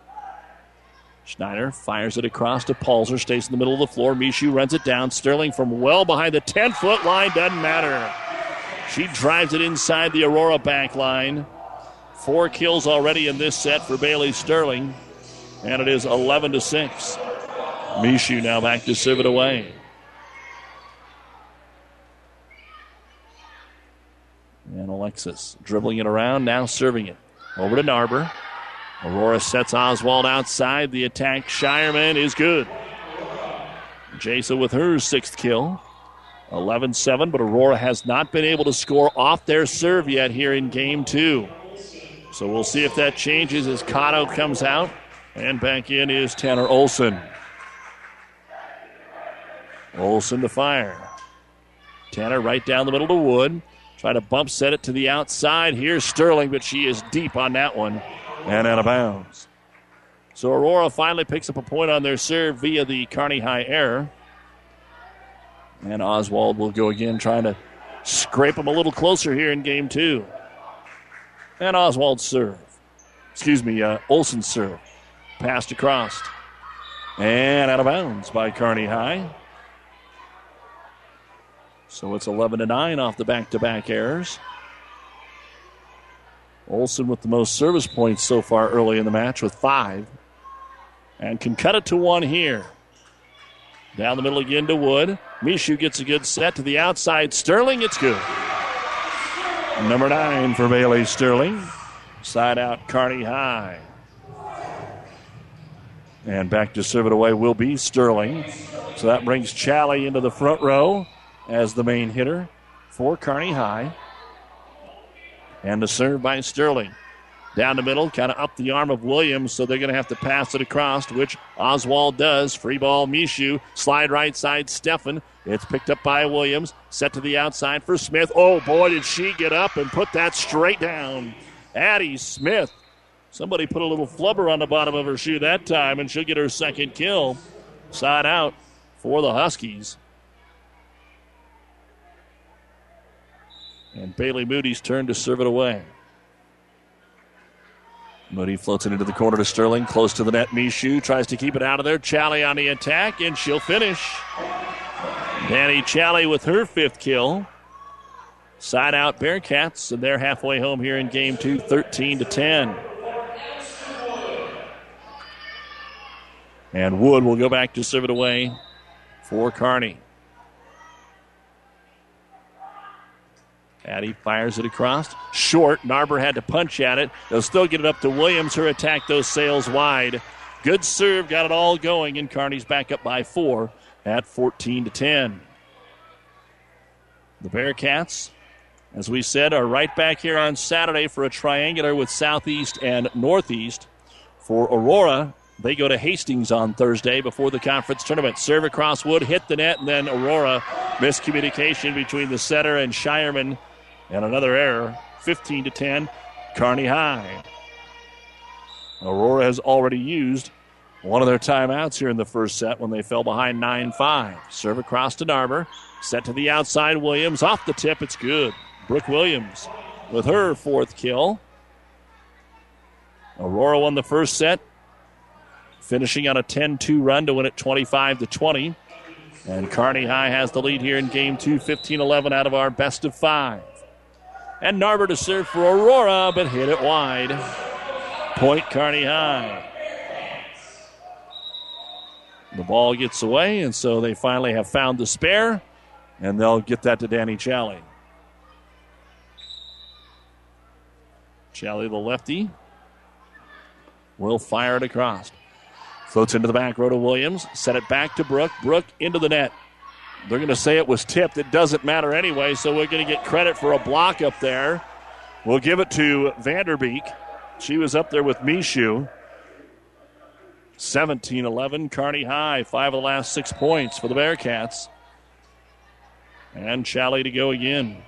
Schneider fires it across to Palzer, stays in the middle of the floor. Mishu runs it down. Sterling from well behind the 10 foot line, doesn't matter. She drives it inside the Aurora back line. Four kills already in this set for Bailey Sterling, and it is 11 to 6. Mishu now back to serve it away. And Alexis dribbling it around, now serving it. Over to Narber. Aurora sets Oswald outside. The attack, Shireman, is good. Jasa with her sixth kill. 11 7, but Aurora has not been able to score off their serve yet here in game two. So we'll see if that changes as Cotto comes out. And back in is Tanner Olson. Olson to fire. Tanner right down the middle to Wood. Try to bump set it to the outside. Here's Sterling, but she is deep on that one and out of bounds. So Aurora finally picks up a point on their serve via the Kearney High error. And Oswald will go again, trying to scrape them a little closer here in game two. And Oswald serve. Excuse me, uh, Olson serve. Passed across. And out of bounds by Carney High. So it's 11 to 9 off the back to back errors. Olson with the most service points so far early in the match with five. And can cut it to one here. Down the middle again to Wood. Mishu gets a good set to the outside. Sterling, it's good. Number nine for Bailey Sterling. Side out Kearney High. And back to serve it away will be Sterling. So that brings Challey into the front row as the main hitter for Kearney High. And the serve by Sterling. Down the middle, kind of up the arm of Williams, so they're going to have to pass it across, which Oswald does. Free ball, Mishu. Slide right side, Steffen. It's picked up by Williams. Set to the outside for Smith. Oh, boy, did she get up and put that straight down. Addie Smith. Somebody put a little flubber on the bottom of her shoe that time, and she'll get her second kill. Side out for the Huskies. And Bailey Moody's turn to serve it away. Moody floats it into the corner to Sterling, close to the net. Mishu tries to keep it out of there. Challey on the attack, and she'll finish. Danny Challey with her fifth kill. Side out Bearcats, and they're halfway home here in game two, 13 to 10. And Wood will go back to serve it away for Kearney. Addie fires it across. Short. Narber had to punch at it. They'll still get it up to Williams. Her attack those sails wide. Good serve. Got it all going. And Kearney's back up by four at 14 to 10. The Bearcats, as we said, are right back here on Saturday for a triangular with Southeast and Northeast. For Aurora, they go to Hastings on Thursday before the conference tournament. Serve across Wood, hit the net, and then Aurora miscommunication between the setter and Shireman and another error, 15 to 10, Kearney High. Aurora has already used one of their timeouts here in the first set when they fell behind 9 5. Serve across to Narber. Set to the outside. Williams off the tip. It's good. Brooke Williams with her fourth kill. Aurora won the first set, finishing on a 10 2 run to win it 25 to 20. And Kearney High has the lead here in game two, 15 11 out of our best of five. And Narber to serve for Aurora, but hit it wide. Point Kearney High. The ball gets away, and so they finally have found the spare, and they'll get that to Danny Challey. Challey, the lefty, will fire it across. Floats into the back row to Williams. Set it back to Brook. Brook into the net. They're going to say it was tipped. It doesn't matter anyway, so we're going to get credit for a block up there. We'll give it to Vanderbeek. She was up there with Mishu. 17 11, Kearney High. Five of the last six points for the Bearcats. And Challey to go again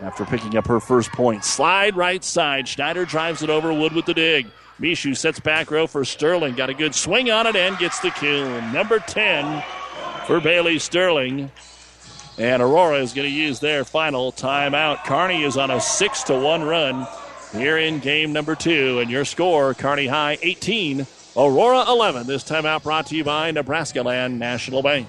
after picking up her first point. Slide right side. Schneider drives it over. Wood with the dig. Mishu sets back row for Sterling. Got a good swing on it and gets the kill. Number 10 for Bailey Sterling. And Aurora is going to use their final timeout. Kearney is on a 6 to 1 run here in game number two. And your score Kearney High 18, Aurora 11. This timeout brought to you by Nebraska Land National Bank.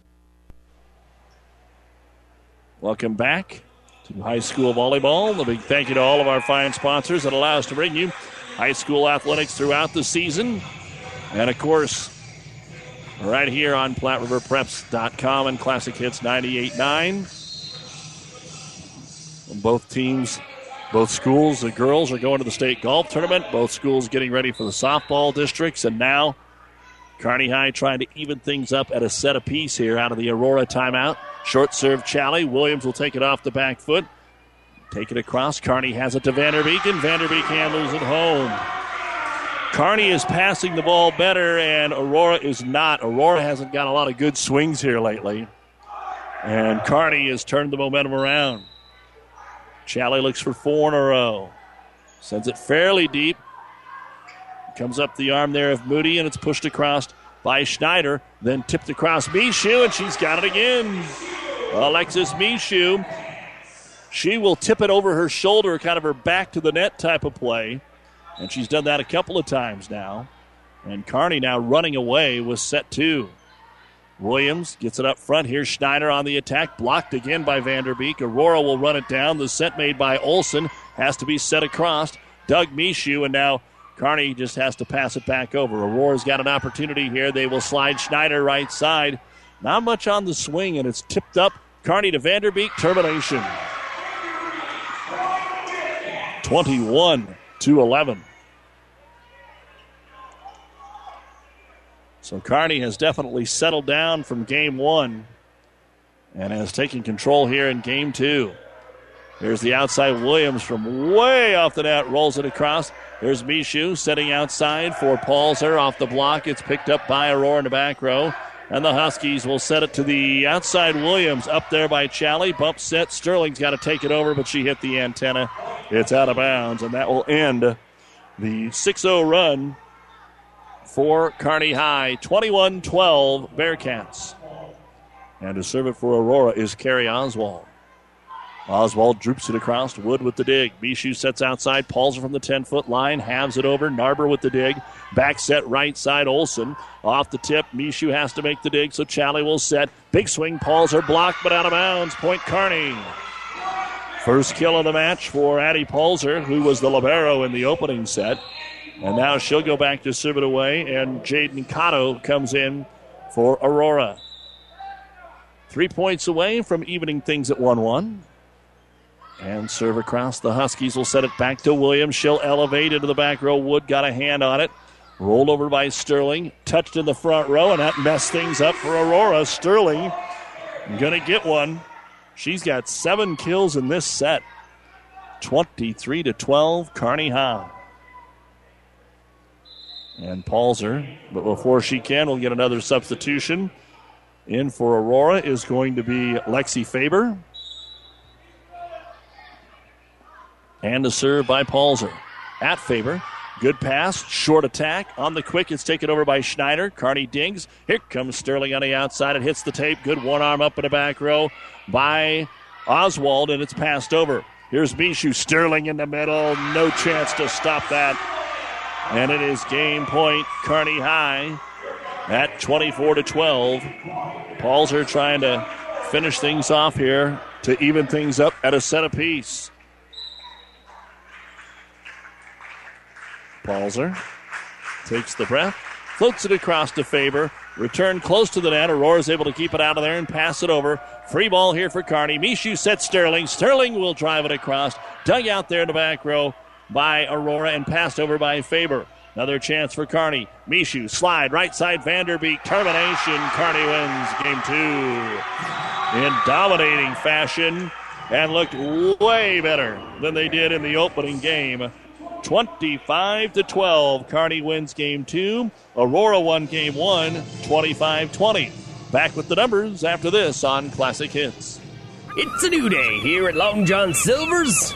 Welcome back to high school volleyball. A big thank you to all of our fine sponsors that allow us to bring you high school athletics throughout the season. And of course, right here on PlatteRiverPreps.com and Classic Hits 98.9. Both teams, both schools, the girls are going to the state golf tournament. Both schools getting ready for the softball districts. And now, Kearney High trying to even things up at a set apiece here out of the Aurora timeout. Short serve, Challey. Williams will take it off the back foot. Take it across. Kearney has it to Vanderbeek, and Vanderbeek handles it home. Kearney is passing the ball better, and Aurora is not. Aurora hasn't got a lot of good swings here lately. And Kearney has turned the momentum around. Challey looks for four in a row. Sends it fairly deep. Comes up the arm there of Moody, and it's pushed across by Schneider. Then tipped across Mishu, and she's got it again. Alexis Mishu. She will tip it over her shoulder, kind of her back to the net type of play. And she's done that a couple of times now. And Kearney now running away with set two. Williams gets it up front Here's Schneider on the attack, blocked again by Vanderbeek. Aurora will run it down. The set made by Olson has to be set across. Doug Mishu, and now Kearney just has to pass it back over. Aurora's got an opportunity here. They will slide Schneider right side. Not much on the swing, and it's tipped up. Kearney to Vanderbeek. Termination. 21 to 11. So Kearney has definitely settled down from game one and has taken control here in game two. There's the outside Williams from way off the net, rolls it across. There's Mishu setting outside for Palzer off the block. It's picked up by Aurora in the back row. And the Huskies will set it to the outside Williams up there by Challey. Bump set. Sterling's got to take it over, but she hit the antenna. It's out of bounds, and that will end the 6 0 run for Kearney High. 21 12 Bearcats. And to serve it for Aurora is Carrie Oswald. Oswald droops it across. Wood with the dig. Mishu sets outside. Palzer from the 10 foot line. Halves it over. Narber with the dig. Back set right side. Olson off the tip. Mishu has to make the dig, so Challey will set. Big swing. Palzer blocked, but out of bounds. Point Kearney. First kill of the match for Addie Palzer, who was the Libero in the opening set. And now she'll go back to serve it away, and Jaden Cotto comes in for Aurora. Three points away from evening things at 1 1. And serve across. The Huskies will set it back to Williams. She'll elevate into the back row. Wood got a hand on it. Rolled over by Sterling. Touched in the front row, and that messed things up for Aurora. Sterling going to get one. She's got seven kills in this set. 23 to 12, Kearney High. And Palzer, but before she can, we'll get another substitution. In for Aurora is going to be Lexi Faber. And a serve by Palzer. At Faber. Good pass, short attack. On the quick, it's taken over by Schneider. Kearney dings. Here comes Sterling on the outside. It hits the tape. Good one arm up in the back row by Oswald, and it's passed over. Here's Mishu Sterling in the middle. No chance to stop that. And it is game point, Kearney High at 24 to 12. Palzer trying to finish things off here to even things up at a set apiece. Palzer takes the breath, floats it across to Faber. Return close to the net. Aurora is able to keep it out of there and pass it over. Free ball here for Kearney. Mishu sets Sterling. Sterling will drive it across. Dug out there in the back row by Aurora and passed over by Faber. Another chance for Kearney. Mishu slide right side Vanderbeek. Termination. Kearney wins game two in dominating fashion and looked way better than they did in the opening game. 25 to 12. Kearney wins game two. Aurora won game one, 25 20. Back with the numbers after this on Classic Hits. It's a new day here at Long John Silver's.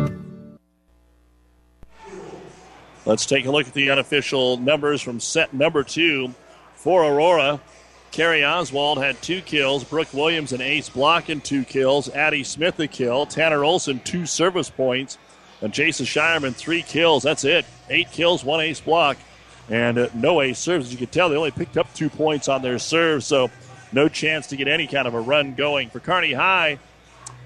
Let's take a look at the unofficial numbers from set number two for Aurora. Carrie Oswald had two kills. Brooke Williams and Ace Block and two kills. Addie Smith a kill. Tanner Olson two service points. And Jasa Shireman three kills. That's it. Eight kills, one ace block, and uh, no ace serves. As you can tell, they only picked up two points on their serve, so no chance to get any kind of a run going for Kearney High.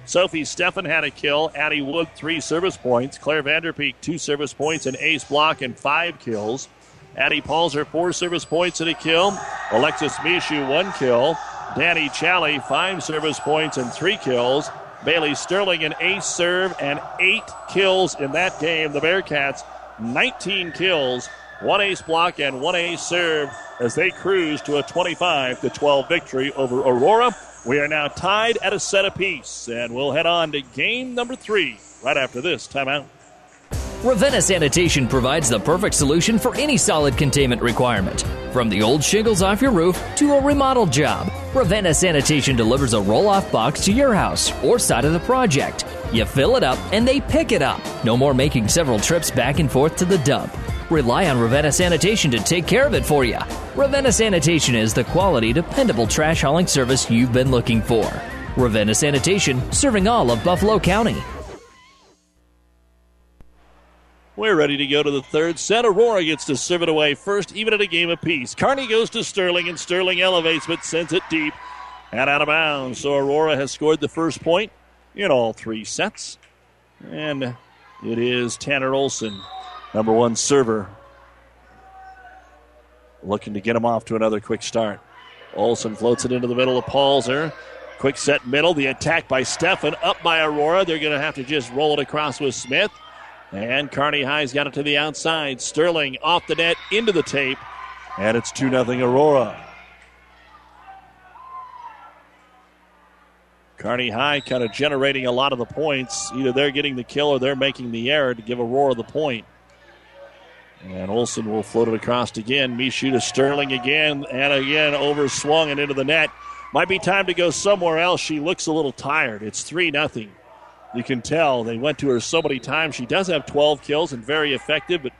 Sophie Steffen had a kill. Addie Wood, three service points. Claire Vanderbeek, two service points, an ace block, and five kills. Addie Palzer, four service points and a kill. Alexis Mishu, one kill. Danny Challey, five service points and three kills. Bailey Sterling, an ace serve and eight kills in that game. The Bearcats, 19 kills, one ace block, and one ace serve as they cruise to a 25 to 12 victory over Aurora. We are now tied at a set apiece, and we'll head on to game number three right after this timeout. Ravenna Sanitation provides the perfect solution for any solid containment requirement. From the old shingles off your roof to a remodel job, Ravenna Sanitation delivers a roll off box to your house or side of the project. You fill it up and they pick it up. No more making several trips back and forth to the dump. Rely on Ravenna Sanitation to take care of it for you. Ravenna Sanitation is the quality, dependable trash hauling service you've been looking for. Ravenna Sanitation, serving all of Buffalo County. We're ready to go to the third set. Aurora gets to serve it away first, even at a game apiece. Kearney goes to Sterling, and Sterling elevates but sends it deep and out of bounds. So Aurora has scored the first point in all three sets. And it is Tanner Olson, number one server, looking to get him off to another quick start. Olson floats it into the middle of Palzer. Quick set middle. The attack by Steffen. Up by Aurora. They're going to have to just roll it across with Smith. And Kearney High's got it to the outside. Sterling off the net into the tape. And it's 2 0 Aurora. Kearney High kind of generating a lot of the points. Either they're getting the kill or they're making the error to give Aurora the point. And Olson will float it across again. Mishu to Sterling again and again overswung and into the net. Might be time to go somewhere else. She looks a little tired. It's 3 0. You can tell they went to her so many times. She does have 12 kills and very effective, but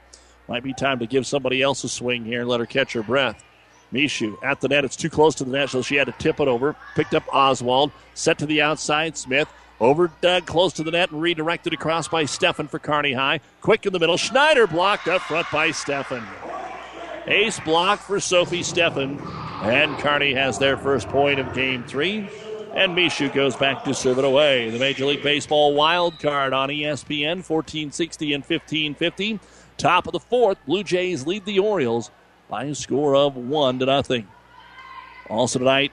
might be time to give somebody else a swing here and let her catch her breath. Mishu at the net. It's too close to the net, so she had to tip it over. Picked up Oswald. Set to the outside. Smith over Doug, close to the net, and redirected across by Steffen for Kearney High. Quick in the middle. Schneider blocked up front by Steffen. Ace block for Sophie Steffen. And Kearney has their first point of game three. And Mishu goes back to serve it away. The Major League Baseball wild card on ESPN, 1460 and 1550. Top of the fourth, Blue Jays lead the Orioles by a score of one to nothing. Also tonight,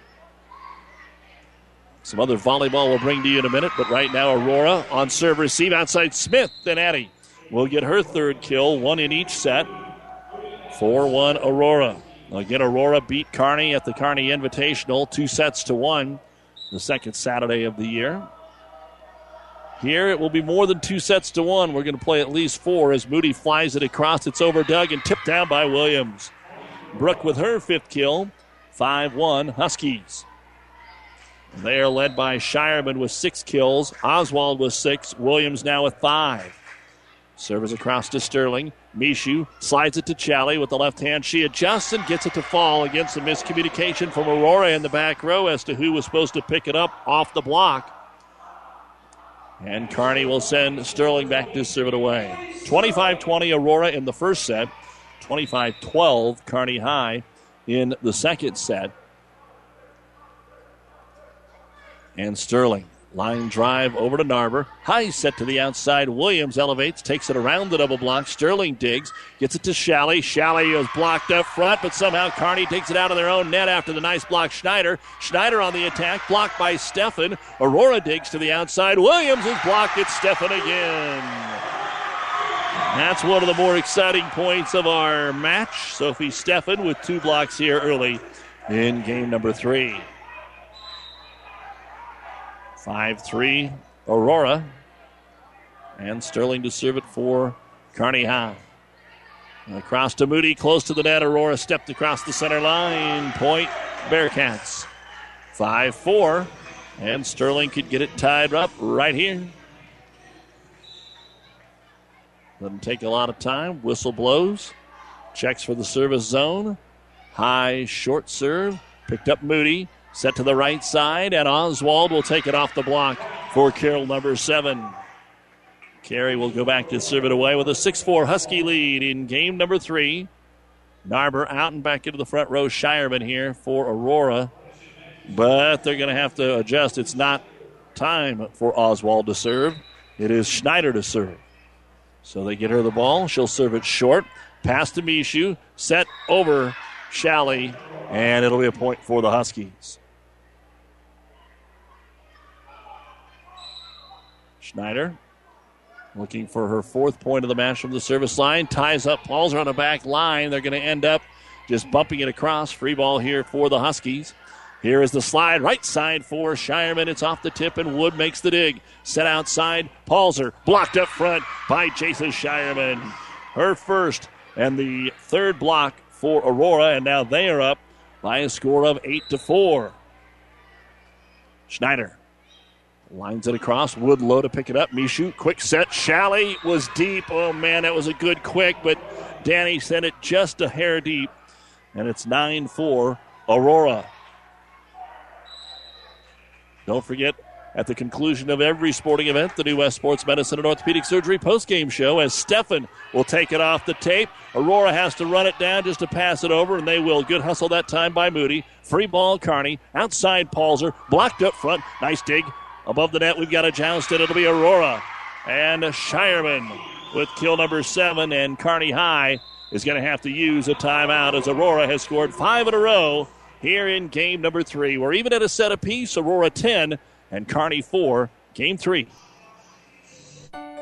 some other volleyball we'll bring to you in a minute, but right now Aurora on serve receive outside Smith. Then Addie will get her third kill, one in each set. 4 1 Aurora. Again, Aurora beat Kearney at the Kearney Invitational, two sets to one, the second Saturday of the year. Here it will be more than two sets to one. We're going to play at least four as Moody flies it across. It's over Doug and tipped down by Williams. Brooke with her fifth kill. 5 1 Huskies. They are led by Shireman with six kills. Oswald with six. Williams now with five. Service across to Sterling. Mishu slides it to Challey with the left hand. She adjusts and gets it to fall against a miscommunication from Aurora in the back row as to who was supposed to pick it up off the block. And Kearney will send Sterling back to serve it away. 25 20 Aurora in the first set. 25 12 Kearney High in the second set. And Sterling. Line drive over to Narber. High set to the outside. Williams elevates, takes it around the double block. Sterling digs, gets it to Challey. Challey is blocked up front, but somehow Kearney takes it out of their own net after the nice block. Schneider. Schneider on the attack, blocked by Steffen. Aurora digs to the outside. Williams is blocked. It's Steffen again. That's one of the more exciting points of our match. Sophie Steffen with two blocks here early in game number three. 5 3 Aurora. And Sterling to serve it for Kearney High. Across to Moody, close to the net. Aurora stepped across the center line. Point Bearcats. 5 4. And Sterling could get it tied up right here. Doesn't take a lot of time. Whistle blows. Checks for the service zone. High short serve. Picked up Moody. Set to the right side, and Oswald will take it off the block for Carroll number seven. Carrie will go back to serve it away with a 6 4 Husky lead in game number three. Narber out and back into the front row. Shireman here for Aurora. But they're going to have to adjust. It's not time for Oswald to serve, it is Schneider to serve. So they get her the ball. She'll serve it short. Pass to Mishu. Set over Challey. And it'll be a point for the Huskies. Schneider looking for her fourth point of the match from the service line. Ties up Paul's on the back line. They're going to end up just bumping it across. Free ball here for the Huskies. Here is the slide, right side for Shireman. It's off the tip, and Wood makes the dig. Set outside, Palzer blocked up front by Jasa Shireman. Her first and the third block for Aurora, and now they are up by a score of eight to four. Schneider lines it across. Wood low to pick it up. Mishu, quick set. Challey was deep. Oh man, that was a good quick, but Danny sent it just a hair deep, and it's nine four Aurora. Don't forget, at the conclusion of every sporting event, the New West Sports Medicine and Orthopedic Surgery postgame show, as Steffen will take it off the tape. Aurora has to run it down just to pass it over, and they will. Good hustle that time by Moody. Free ball, Kearney. Outside, Palzer. Blocked up front. Nice dig. Above the net, we've got a jousted. It'll be Aurora. And Shireman with kill number seven, and Kearney High is going to have to use a timeout as Aurora has scored five in a row here in game number three. We're even at a set apiece. Aurora 10 and Kearney 4, game three.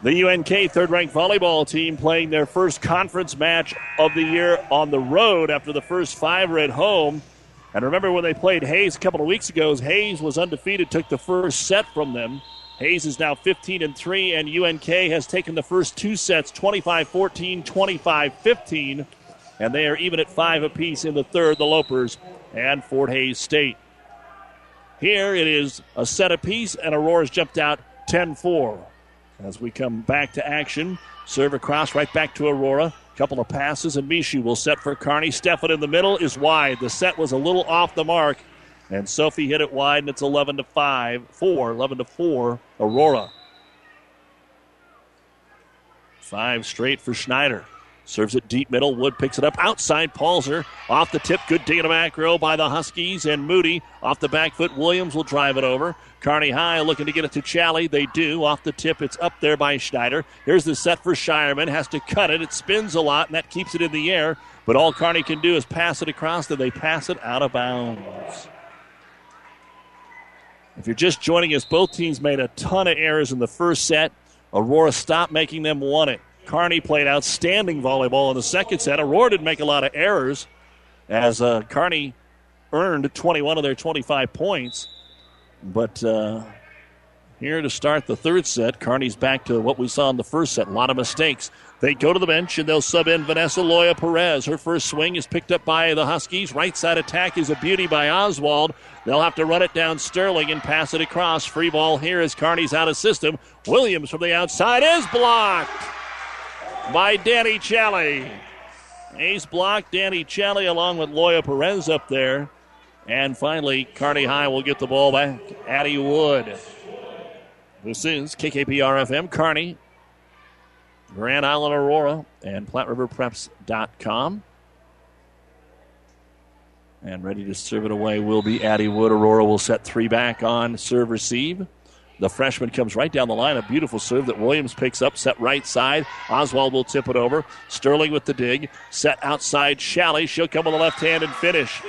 The UNK third ranked volleyball team playing their first conference match of the year on the road after the first five were at home. And remember when they played Hays a couple of weeks ago, Hays was undefeated, took the first set from them. Hays is now 15 and 3, and UNK has taken the first two sets 25 14, 25 15, and they are even at five apiece in the third, the Lopers and Fort Hays State. Here it is a set apiece, and Aurora's jumped out 10 4. As we come back to action, serve across right back to Aurora. Couple of passes, and Mishu will set for Kearney. Steffen in the middle is wide. The set was a little off the mark, and Sophie hit it wide, and it's 11 to 5, 4, 11 to 4, Aurora. Five straight for Schneider. Serves it deep middle. Wood picks it up outside. Palzer off the tip. Good dig in the back row by the Huskies. And Moody off the back foot. Williams will drive it over. Kearney High looking to get it to Challey. They do. Off the tip. It's up there by Schneider. Here's the set for Shireman. Has to cut it. It spins a lot, and that keeps it in the air. But all Kearney can do is pass it across, then they pass it out of bounds. If you're just joining us, both teams made a ton of errors in the first set. Aurora stopped making them, won it. Kearney played outstanding volleyball in the second set. Aurora didn't make a lot of errors as uh, Kearney earned 21 of their 25 points. But uh, here to start the third set, Kearney's back to what we saw in the first set. A lot of mistakes. They go to the bench and they'll sub in Vanessa Loya Perez. Her first swing is picked up by the Huskies. Right side attack is a beauty by Oswald. They'll have to run it down Sterling and pass it across. Free ball here as Kearney's out of system. Williams from the outside is blocked by Danny Challey. Ace block, Danny Challey along with Loya Perez up there. And finally, Kearney High will get the ball back. Addie Wood. This is KKPR FM, Kearney, Grand Island Aurora, and PlatteRiverPreps.com. And ready to serve it away will be Addie Wood. Aurora will set three back on serve receive. The freshman comes right down the line. A beautiful serve that Williams picks up, set right side. Oswald will tip it over. Sterling with the dig. Set outside Challey. She'll come with the left hand and finish.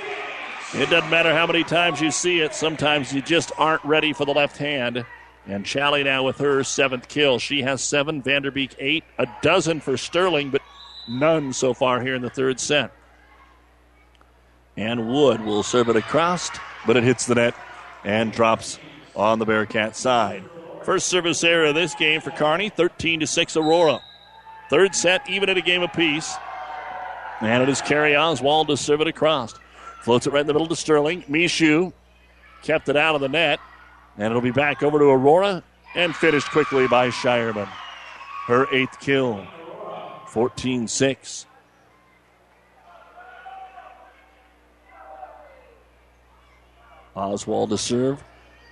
It doesn't matter how many times you see it, sometimes you just aren't ready for the left hand. And Challey now with her seventh kill. She has seven, Vanderbeek eight, a dozen for Sterling, but none so far here in the third set. And Wood will serve it across, but it hits the net and drops on the Bearcat side. First service error of this game for Kearney, 13 to 6 Aurora. Third set, even at a game apiece. And it is Carrie Oswald to serve it across. Floats it right in the middle to Sterling. Mishu kept it out of the net. And it'll be back over to Aurora and finished quickly by Shireman. Her eighth kill. 14 6. Oswald to serve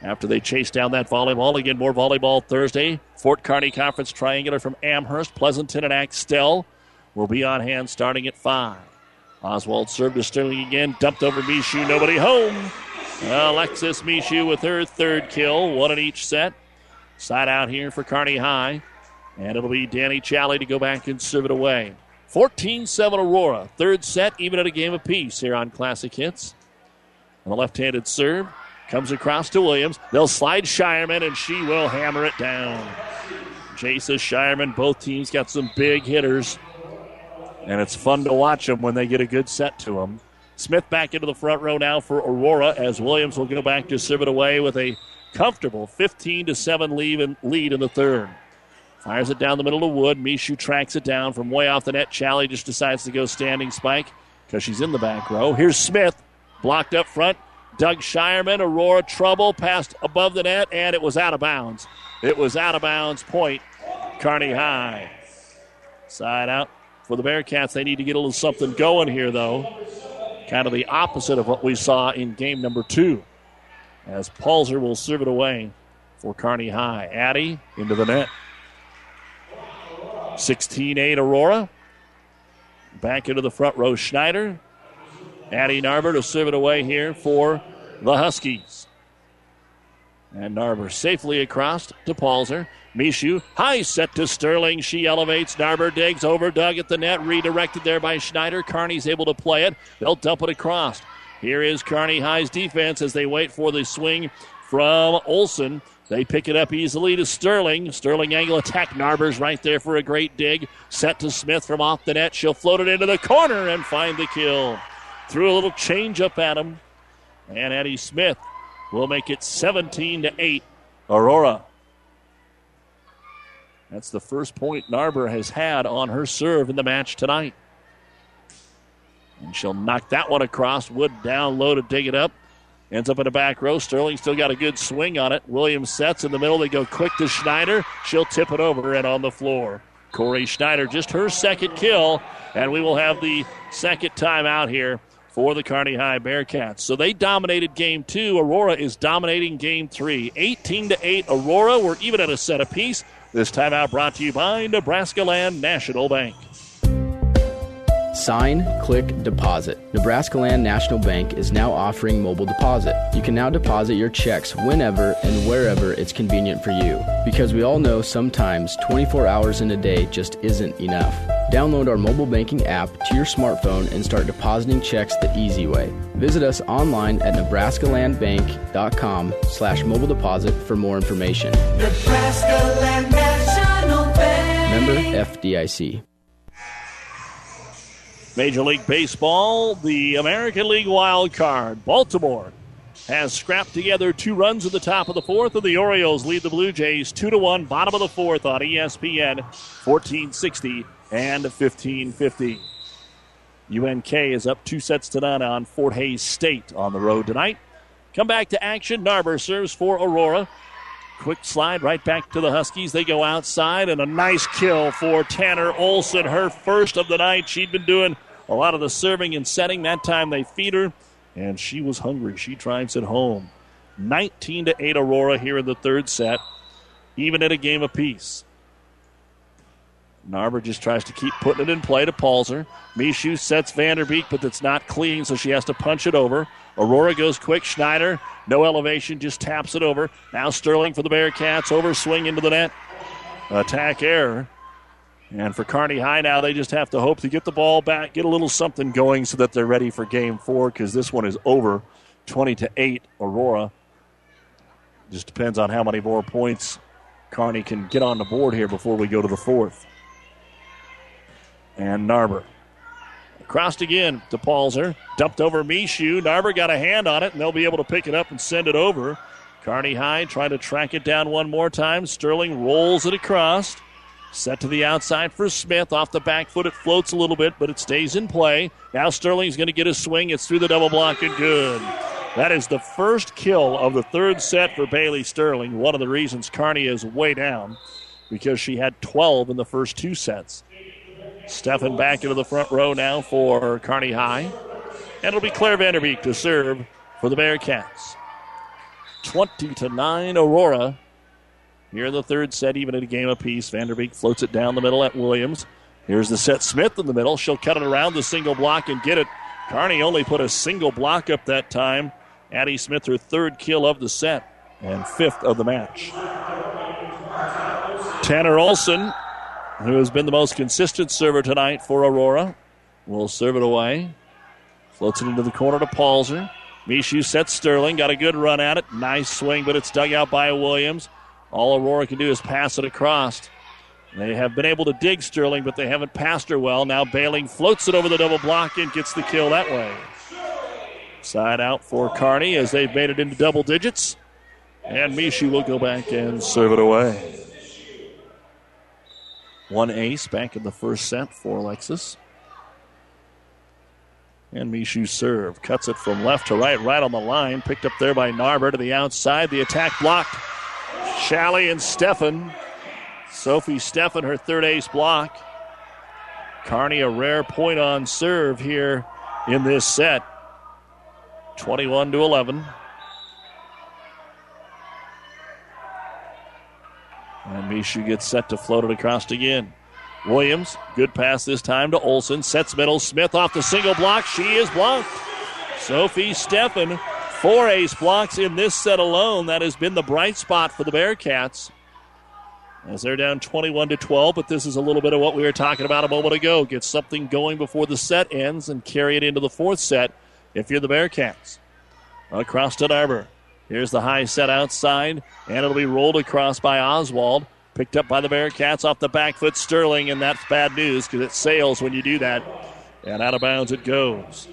after they chase down that volleyball. Again, more volleyball Thursday. Fort Kearny Conference Triangular from Amherst, Pleasanton, and Axtell will be on hand starting at 5. Oswald served to Sterling again, dumped over Mishu, nobody home. Alexis Mishu with her third kill, one in each set. Side out here for Kearney High. And it'll be Danny Challey to go back and serve it away. 14 7 Aurora. Third set, even at a game apiece here on Classic Hits. And the left handed serve comes across to Williams. They'll slide Shireman, and she will hammer it down. Jasa Shireman, both teams got some big hitters. And it's fun to watch them when they get a good set to them. Smith back into the front row now for Aurora as Williams will go back to serve it away with a comfortable 15 to 7 lead in, the third. Fires it down the middle of Wood. Mishu tracks it down from way off the net. Challey just decides to go standing spike because she's in the back row. Here's Smith, blocked up front. Doug Shireman, Aurora trouble, passed above the net, and it was out of bounds. It was out of bounds. Point, Kearney High. Side out for the Bearcats. They need to get a little something going here, though. Kind of the opposite of what we saw in game number two. As Palzer will serve it away for Kearney High. Addy into the net. 16 8 Aurora. Back into the front row, Schneider. Addie Narber to serve it away here for the Huskies. And Narber safely across to Palzer. Mishu, high set to Sterling. She elevates. Narber digs over. Dug at the net. Redirected there by Schneider. Kearney's able to play it. They'll dump it across. Here is Kearney High's defense as they wait for the swing from Olson. They pick it up easily to Sterling. Sterling angle attack. Narber's right there for a great dig. Set to Smith from off the net. She'll float it into the corner and find the kill. Threw a little change up at him. And Addie Smith will make it 17 to 8. Aurora. That's the first point Narber has had on her serve in the match tonight. And she'll knock that one across. Wood down low to dig it up. Ends up in the back row. Sterling still got a good swing on it. Williams sets in the middle. They go quick to Schneider. She'll tip it over and on the floor. Corey Schneider, just her second kill. And we will have the second timeout here for the Kearney High Bearcats. So they dominated game two. Aurora is dominating game three. 18 to 8. Aurora, we're even at a set apiece. This timeout brought to you by Nebraska Land National Bank. Sign, click, deposit. Nebraska Land National Bank is now offering mobile deposit. You can now deposit your checks whenever and wherever it's convenient for you. Because we all know sometimes 24 hours in a day just isn't enough. Download our mobile banking app to your smartphone and start depositing checks the easy way. Visit us online at nebraskalandbank.com slash mobile deposit for more information. Nebraska Land National Bank. Member FDIC. Major League Baseball, the American League wild card. Baltimore has scrapped together two runs at the top of the fourth, and the Orioles lead the Blue Jays 2 to 1, bottom of the fourth on ESPN 1460 and 1550. UNK is up two sets to none on Fort Hays State on the road tonight. Come back to action. Narber serves for Aurora. Quick slide right back to the Huskies. They go outside, and a nice kill for Tanner Olson, her first of the night. She'd been doing a lot of the serving and setting. That time they feed her, and she was hungry. She drives it home. 19 to 8 Aurora here in the third set, even at a game apiece. Narber just tries to keep putting it in play to Palzer. Mishu sets Vanderbeek, but it's not clean, so she has to punch it over. Aurora goes quick. Schneider, no elevation, just taps it over. Now Sterling for the Bearcats. Over swing into the net. Attack error. And for Kearney High now, they just have to hope to get the ball back, get a little something going so that they're ready for game four because this one is over 20 to 8 Aurora. Just depends on how many more points Kearney can get on the board here before we go to the fourth. And Narber. Crossed again to Palzer. Dumped over Mishu. Narber got a hand on it, and they'll be able to pick it up and send it over. Kearney High trying to track it down one more time. Sterling rolls it across. Set to the outside for Smith. Off the back foot, it floats a little bit, but it stays in play. Now Sterling's going to get a swing. It's through the double block and good. That is the first kill of the third set for Bailey Sterling. One of the reasons Kearney is way down because she had 12 in the first two sets. Steffen back into the front row now for Kearney High. And it'll be Claire Vanderbeek to serve for the Bearcats. 20 to 9 Aurora. Here in the third set, even at a game apiece. Vanderbeek floats it down the middle at Williams. Here's the set Smith in the middle. She'll cut it around the single block and get it. Kearney only put a single block up that time. Addie Smith, her third kill of the set and fifth of the match. Tanner Olson who has been the most consistent server tonight for Aurora, will serve it away. Floats it into the corner to Palzer. Mishu sets Sterling, got a good run at it. Nice swing, but it's dug out by Williams. All Aurora can do is pass it across. They have been able to dig Sterling, but they haven't passed her well. Now Bailing floats it over the double block and gets the kill that way. Side out for Kearney as they've made it into double digits. And Mishu will go back and serve it away. One ace back in the first set for Alexis. And Mishu serve. Cuts it from left to right, right on the line. Picked up there by Narber to the outside. The attack blocked. Challey and Steffen. Sophie Steffen, her third ace block. Kearney, a rare point on serve here in this set. 21 to 11. And Mishu gets set to float it across again. Williams, good pass this time to Olson. Sets middle. Smith off the single block. She is blocked. Sophie Steffen, four ace blocks in this set alone. That has been the bright spot for the Bearcats. As they're down 21 to 12, but this is a little bit of what we were talking about a moment ago. Get something going before the set ends and carry it into the fourth set if you're the Bearcats. Across to Narber. Here's the high set outside, and it'll be rolled across by Oswald. Picked up by the Bearcats off the back foot, Sterling, and that's bad news because it sails when you do that. And out of bounds it goes.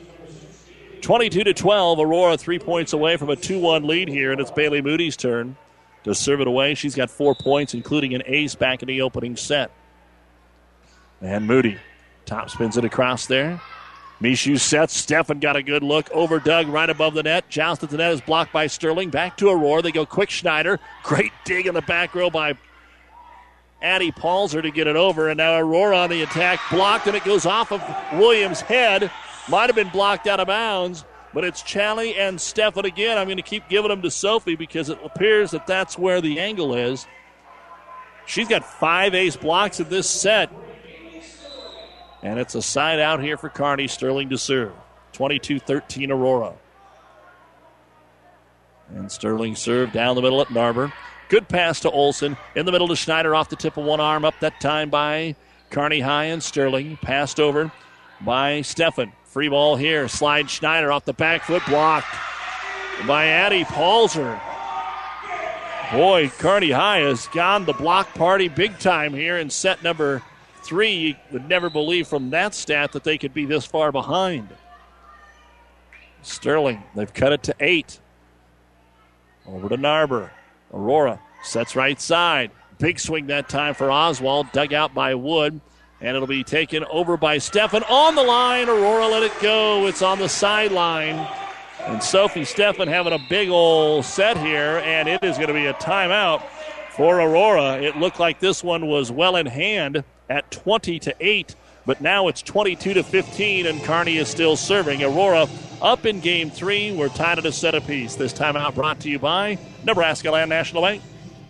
22 to 12, Aurora three points away from a 2 1 lead here, and it's Bailey Moody's turn to serve it away. She's got four points, including an ace back in the opening set. And Moody top spins it across there. Mishu sets. Steffen got a good look over Doug right above the net. Joust at the net is blocked by Sterling. Back to Aurora. They go quick Schneider. Great dig in the back row by Addie Palzer to get it over. And now Aurora on the attack. Blocked and it goes off of Williams' head. Might have been blocked out of bounds. But it's Challey and Steffen again. I'm going to keep giving them to Sophie because it appears that that's where the angle is. She's got five ace blocks in this set. And it's a side out here for Kearney Sterling to serve. 22 13 Aurora. And Sterling served down the middle at Narber. Good pass to Olson. In the middle to Schneider off the tip of one arm. Up that time by Kearney High and Sterling. Passed over by Steffen. Free ball here. Slide Schneider off the back foot. Blocked by Addie Palzer. Boy, Kearney High has gone the block party big time here in set number three. You would never believe from that stat that they could be this far behind. Sterling, they've cut it to eight. Over to Narber. Aurora sets right side. Big swing that time for Oswald. Dug out by Wood. And it'll be taken over by Steffen on the line. Aurora let it go. It's on the sideline. And Sophie Steffen having a big old set here. And it is going to be a timeout for Aurora. It looked like this one was well in hand at 20 to 8, but now it's 22 to 15, and Kearney is still serving. Aurora up in game three. We're tied at a set apiece. This timeout brought to you by Nebraska Land National Bank.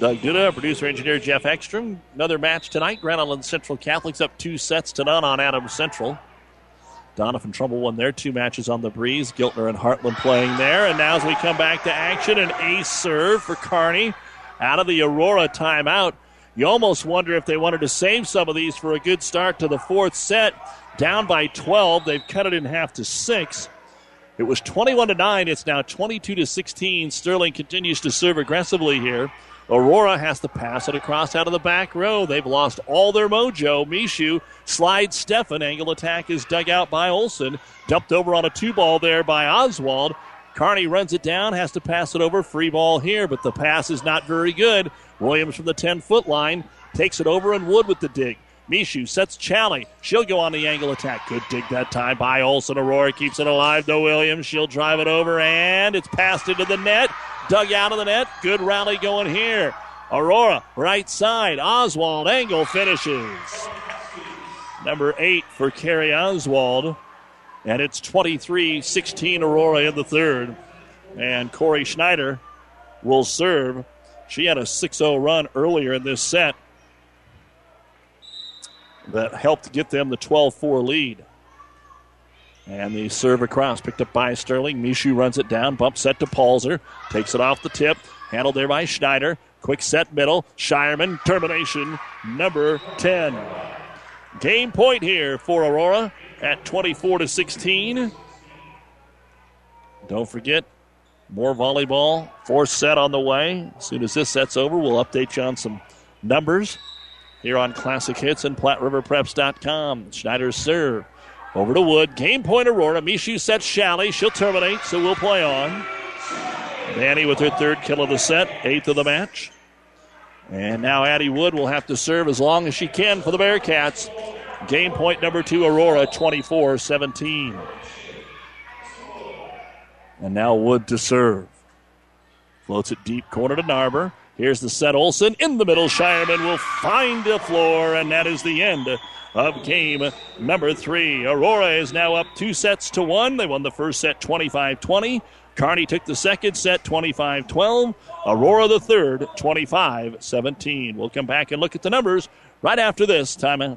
Doug Duda, producer engineer Jeff Ekstrom. Another match tonight. Grand Island Central Catholics up two sets to none on Adams Central. Doniphan-Trumbull won their two matches on the breeze. Giltner and Heartland playing there. And now as we come back to action, an ace serve for Kearney out of the Aurora timeout. You almost wonder if they wanted to save some of these for a good start to the fourth set. Down by 12. They've cut it in half to six. It was 21 to 9. It's now 22 to 16. Sterling continues to serve aggressively here. Aurora has to pass it across out of the back row. They've lost all their mojo. Mishu slides Steffen. Angle attack is dug out by Olson. Dumped over on a two ball there by Oswald. Kearney runs it down, has to pass it over. Free ball here, but the pass is not very good. Williams from the 10 foot line takes it over and Wood with the dig. Mishu sets Challey. She'll go on the angle attack. Good dig that time by Olson. Aurora keeps it alive to Williams. She'll drive it over and it's passed into the net. Dug out of the net. Good rally going here. Aurora, right side. Oswald, angle finishes. Number eight for Carrie Oswald. And it's 23 16 Aurora in the third. And Corey Schneider will serve. She had a 6 0 run earlier in this set that helped get them the 12 4 lead. And the serve across, picked up by Sterling. Mishu runs it down, bump set to Palzer, takes it off the tip, handled there by Schneider. Quick set middle, Shireman, termination number 10. Game point here for Aurora at 24 to 16. Don't forget, more volleyball, fourth set on the way. As soon as this set's over, we'll update you on some numbers here on Classic Hits and PlatteRiverPreps.com. Schneider's serve. Over to Wood. Game point Aurora. Mishu sets Challey. She'll terminate, so we'll play on. Danny with her third kill of the set, eighth of the match. And now Addie Wood will have to serve as long as she can for the Bearcats. Game point number two, Aurora, 24 17. And now Wood to serve. Floats it deep corner to Narber. Here's the set Olson in the middle. Shireman will find the floor, and that is the end of game number three. Aurora is now up two sets to one. They won the first set 25 20. Kearney took the second set 25 12. Aurora the third 25 17. We'll come back and look at the numbers right after this timeout.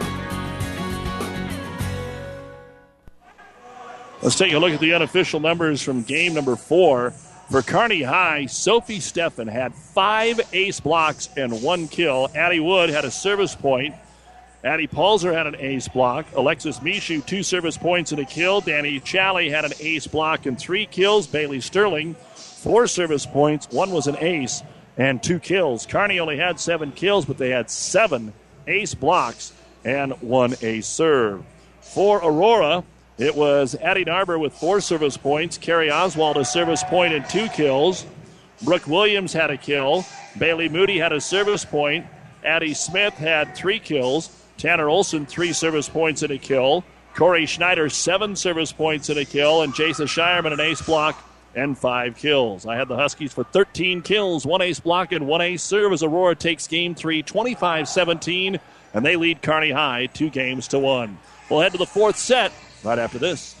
Let's take a look at the unofficial numbers from game number four. For Kearney High, Sophie Steffen had five ace blocks and one kill. Addie Wood had a service point. Addie Palzer had an ace block. Alexis Mishu, two service points and a kill. Danny Challey had an ace block and three kills. Bailey Sterling, four service points. One was an ace and two kills. Kearney only had seven kills, but they had seven ace blocks and one ace serve. For Aurora, it was Addie Narber with four service points. Carrie Oswald a service point and two kills. Brooke Williams had a kill. Bailey Moody had a service point. Addie Smith had three kills. Tanner Olson, three service points and a kill. Corey Schneider, seven service points and a kill. And Jasa Shireman, an ace block and five kills. I had the Huskies for 13 kills, one ace block, and one ace serve as Aurora takes game three, 25 17, and they lead Kearney High two games to one. We'll head to the fourth set right after this.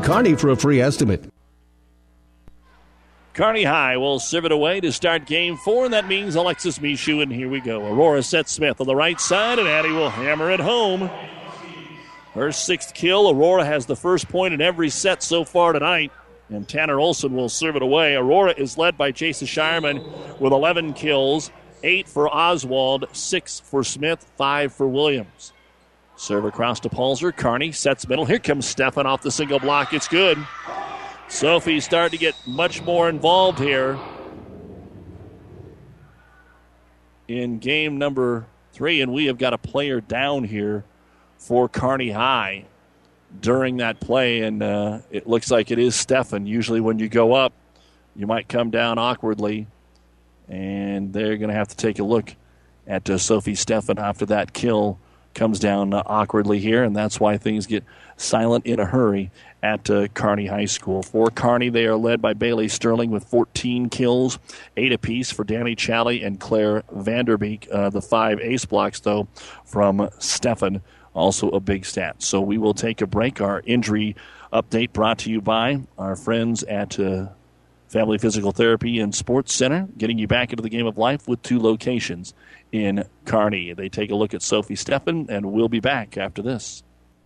Kearney for a free estimate. Kearney High will serve it away to start game four, and that means Alexis Mishu, and here we go. Aurora sets Smith on the right side, and Addie will hammer it home. Her sixth kill. Aurora has the first point in every set so far tonight, and Tanner Olson will serve it away. Aurora is led by Jasa Shireman with 11 kills, eight for Oswald, six for Smith, five for Williams. Serve across to Palzer. Kearney sets middle. Here comes Steffen off the single block. It's good. Sophie's starting to get much more involved here in game number three, and we have got a player down here for Kearney High during that play, and uh, it looks like it is Steffen. Usually, when you go up, you might come down awkwardly, and they're going to have to take a look at uh, Sophie Steffen after that kill comes down uh, awkwardly here, and that's why things get silent in a hurry at uh, Kearney High School. For Kearney, they are led by Bailey Sterling with 14 kills, eight apiece for Danny Challey and Claire Vanderbeek. Uh, the five ace blocks, though, from Steffen, also a big stat. So we will take a break. Our injury update brought to you by our friends at. Uh, Family Physical Therapy and Sports Center, getting you back into the game of life with two locations in Kearney. They take a look at Sophie Steffen, and we'll be back after this.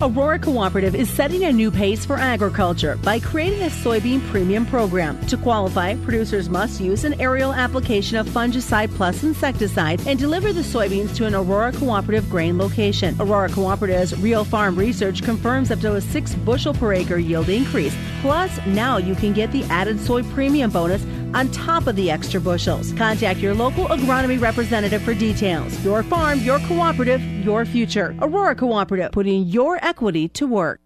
Aurora Cooperative is setting a new pace for agriculture by creating a soybean premium program. To qualify, producers must use an aerial application of fungicide plus insecticide and deliver the soybeans to an Aurora Cooperative grain location. Aurora Cooperative's real farm research confirms up to a 6 bushel per acre yield increase. Plus, now you can get the added soy premium bonus on top of the extra bushels. Contact your local agronomy representative for details. Your farm, your cooperative, your future. Aurora Cooperative, putting your equity to work.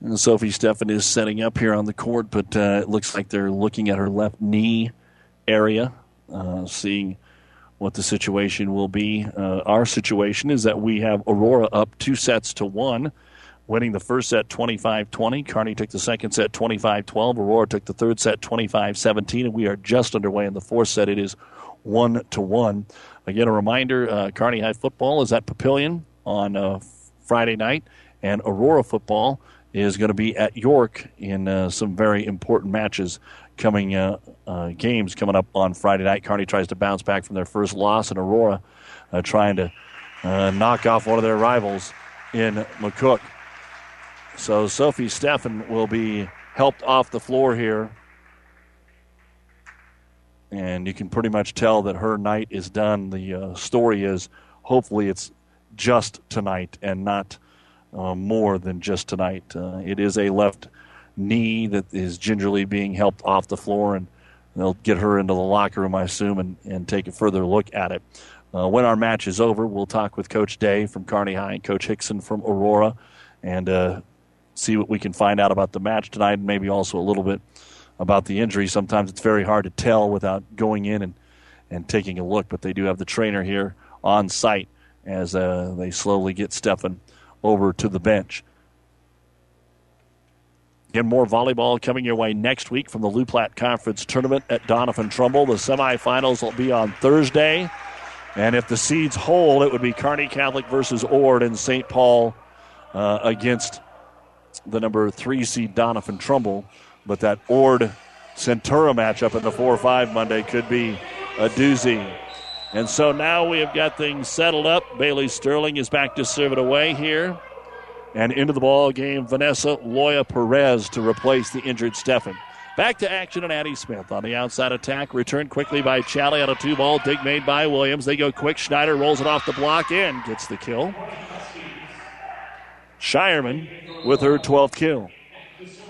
And Sophie Steffen is setting up here on the court, but uh, it looks like they're looking at her left knee area, uh, seeing what the situation will be. Uh, our situation is that we have Aurora up two sets to one, winning the first set 25 20. Kearney took the second set 25 12. Aurora took the third set 25 17, and we are just underway in the fourth set. It is one to one. Again, a reminder uh, Kearney High football is at Papillion on uh, Friday night, and Aurora football is going to be at York in uh, some very important matches coming uh, uh, games coming up on Friday night. Kearney tries to bounce back from their first loss, and Aurora uh, trying to knock off one of their rivals in McCook. So Sophie Steffen will be helped off the floor here and you can pretty much tell that her night is done. The uh, story is hopefully it's just tonight and not uh, more than just tonight. Uh, it is a left knee that is gingerly being helped off the floor, and they'll get her into the locker room, I assume, and, and take a further look at it. Uh, when our match is over, we'll talk with Coach Day from Kearney High and Coach Hickson from Aurora and uh, see what we can find out about the match tonight, and maybe also a little bit about the injury. Sometimes it's very hard to tell without going in and, and taking a look, but they do have the trainer here on site as uh, they slowly get Steffen over to the bench. Again, more volleyball coming your way next week from the Loup Platte Conference Tournament at Doniphan-Trumbull. The semifinals will be on Thursday. And if the seeds hold, it would be Kearney Catholic versus Ord and St. Paul uh, against the number three seed Doniphan-Trumbull. But that Ord Centura matchup in the 4 5 Monday could be a doozy. And so now we have got things settled up. Bailey Sterling is back to serve it away here. And into the ball game, Vanessa Loya Perez to replace the injured Steffen. Back to action and Addie Smith on the outside attack. Returned quickly by Challey on a two ball. Dig made by Williams. They go quick. Schneider rolls it off the block and gets the kill. Shireman with her 12th kill.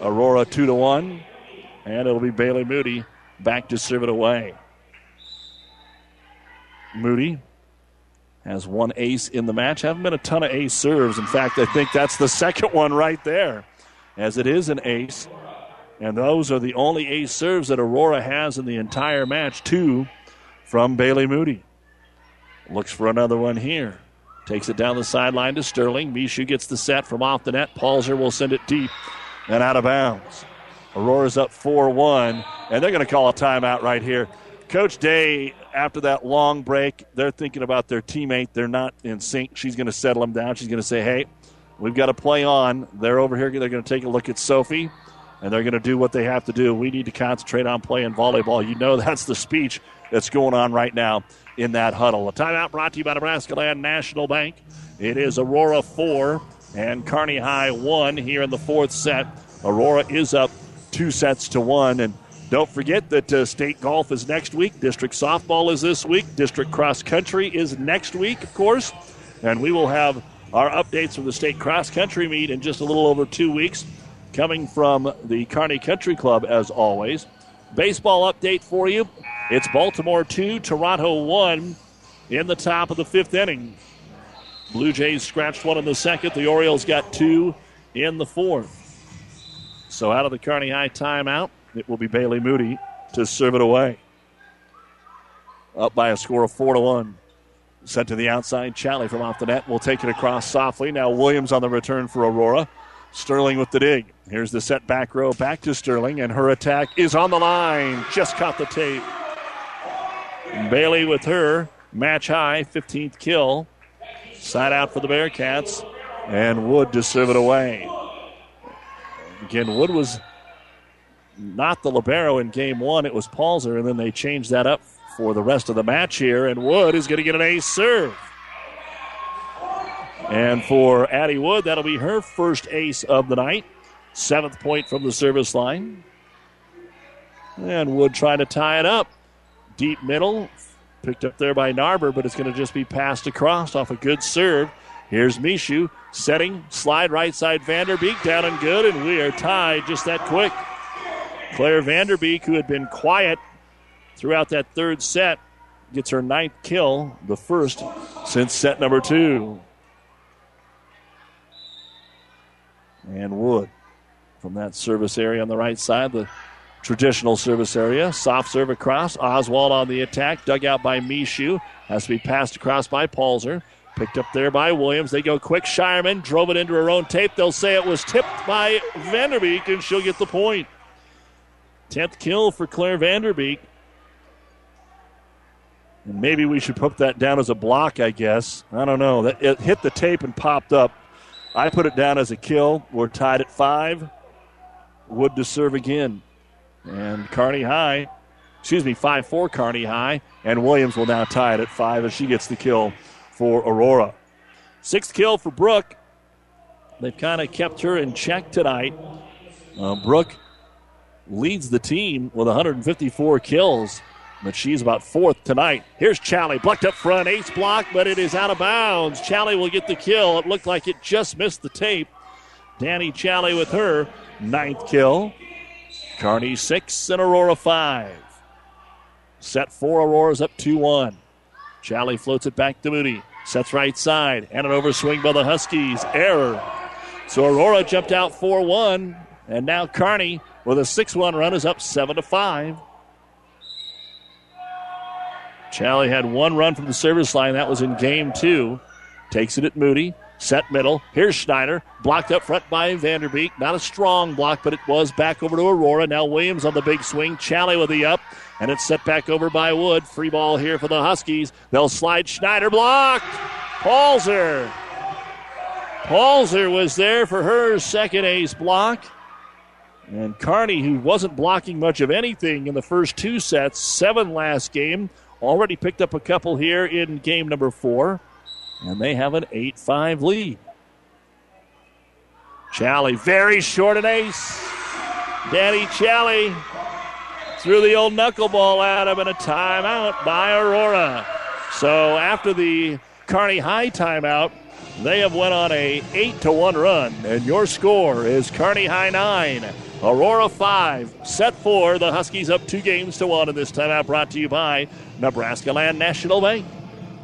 Aurora 2 to 1. And it'll be Bailey Moody back to serve it away. Moody has one ace in the match. Haven't been a ton of ace serves. In fact, I think that's the second one right there, as it is an ace. And those are the only ace serves that Aurora has in the entire match. Two from Bailey Moody. Looks for another one here. Takes it down the sideline to Sterling. Mishu gets the set from off the net. Palzer will send it deep and out of bounds. Aurora's up 4 1, and they're going to call a timeout right here. Coach Day, after that long break, they're thinking about their teammate. They're not in sync. She's going to settle them down. She's going to say, hey, we've got to play on. They're over here. They're going to take a look at Sophie, and they're going to do what they have to do. We need to concentrate on playing volleyball. You know that's the speech that's going on right now in that huddle. A timeout brought to you by Nebraska Land National Bank. It is Aurora 4 and Kearney High 1 here in the fourth set. Aurora is up two sets to one. And don't forget that uh, state golf is next week. District softball is this week. District cross country is next week, of course. And we will have our updates from the state cross country meet in just a little over two weeks, coming from the Kearney Country Club, as always. Baseball update for you. It's Baltimore 2, Toronto 1 in the top of the fifth inning. Blue Jays scratched one in the second. The Orioles got two in the fourth. So out of the Kearney High timeout, it will be Bailey Moody to serve it away. Up by a score of four to one. Sent to the outside. Challey from off the net will take it across softly. Now Williams on the return for Aurora. Sterling with the dig. Here's the set back row back to Sterling, and her attack is on the line. Just caught the tape. Bailey with her match high 15th kill. Side out for the Bearcats, and Wood to serve it away. Again, Wood was not the libero in game one. It was Palzer, and then they changed that up for the rest of the match here. And Wood is going to get an ace serve. And for Addie Wood, that'll be her first ace of the night. Seventh point from the service line. And Wood trying to tie it up. Deep middle. Picked up there by Narber, but it's going to just be passed across off a good serve. Here's Mishu setting, slide right side Vanderbeek down and good, and we are tied just that quick. Claire Vanderbeek, who had been quiet throughout that third set, gets her ninth kill, the first since set number two. And Wood from that service area on the right side, the traditional service area. Soft serve across. Oswald on the attack, dug out by Mishu. Has to be passed across by Palzer. Picked up there by Williams. They go quick. Shireman drove it into her own tape. They'll say it was tipped by Vanderbeek, and she'll get the point. Tenth kill for Claire Vanderbeek. And maybe we should put that down as a block, I guess. I don't know. That it hit the tape and popped up. I put it down as a kill. We're tied at five. Wood to serve again. And Kearney High, excuse me, 5 4 Kearney High. And Williams will now tie it at five as she gets the kill for Aurora. Sixth kill for Brooke. They've kind of kept her in check tonight. Uh, Brooke leads the team with 154 kills, but she's about fourth tonight. Here's Challey, blocked up front, ace block, but it is out of bounds. Challey will get the kill. It looked like it just missed the tape. Danny Challey with her ninth kill. Kearney six and Aurora five. Set four, Aurora's up 2 1. Challey floats it back to Moody. Sets right side. And an overswing by the Huskies. Error. So Aurora jumped out 4 1. And now Kearney with a 6 1 run is up 7 to 5. Challey had one run from the service line. That was in game two. Takes it at Moody. Set middle. Here's Schneider. Blocked up front by Vanderbeek. Not a strong block, but it was back over to Aurora. Now Williams on the big swing. Challey with the up. And it's set back over by Wood. Free ball here for the Huskies. They'll slide Schneider blocked. Palzer. Palzer was there for her second ace block. And Kearney, who wasn't blocking much of anything in the first two sets, seven last game, already picked up a couple here in game number four. And they have an 8 5 lead. Challey, very short and ace. Danny Challey threw the old knuckleball at him and a timeout by Aurora. So after the Kearney High timeout, they have went on a 8 to 1 run. And your score is Kearney High 9, Aurora 5. Set 4, the Huskies up two games to 1 in this timeout brought to you by Nebraska Land National Bank.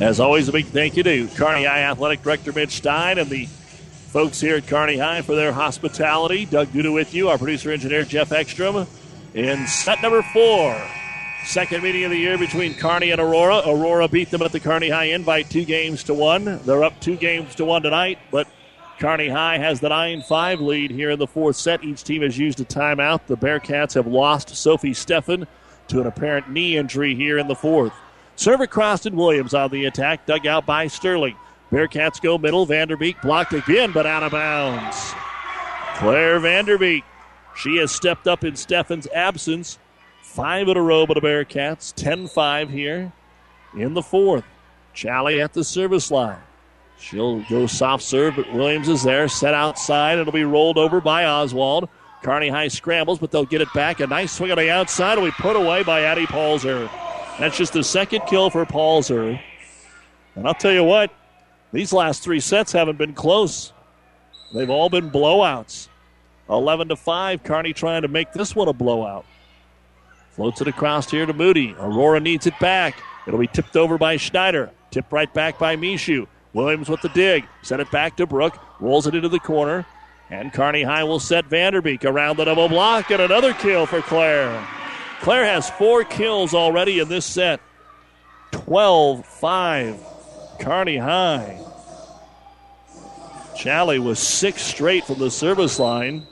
As always, a big thank you to Kearney High Athletic Director Mitch Stein and the folks here at Kearney High for their hospitality. Doug Duda with you, our producer engineer Jeff Ekstrom. In set number four, second meeting of the year between Kearney and Aurora. Aurora beat them at the Kearney High Invite two games to one. They're up two games to one tonight, but Kearney High has the 9 5 lead here in the fourth set. Each team has used a timeout. The Bearcats have lost Sophie Steffen to an apparent knee injury here in the fourth. Server Croston Williams on the attack, dug out by Sterling. Bearcats go middle. Vanderbeek blocked again, but out of bounds. Claire Vanderbeek. She has stepped up in Steffen's absence. Five in a row by the Bearcats. 10 5 here in the fourth. Challey at the service line. She'll go soft serve, but Williams is there. Set outside. It'll be rolled over by Oswald. Kearney High scrambles, but they'll get it back. A nice swing on the outside. Be put away by Addie Palzer. That's just the second kill for Palzer. And I'll tell you what, these last three sets haven't been close. They've all been blowouts. 11 to 5, Kearney trying to make this one a blowout. Floats it across here to Moody. Aurora needs it back. It'll be tipped over by Schneider. Tipped right back by Mishu. Williams with the dig. Set it back to Brooke. Rolls it into the corner. And Kearney High will set Vanderbeek around the double block. And another kill for Claire. Claire has four kills already in this set. 12 5. Kearney High. Challey was six straight from the service line.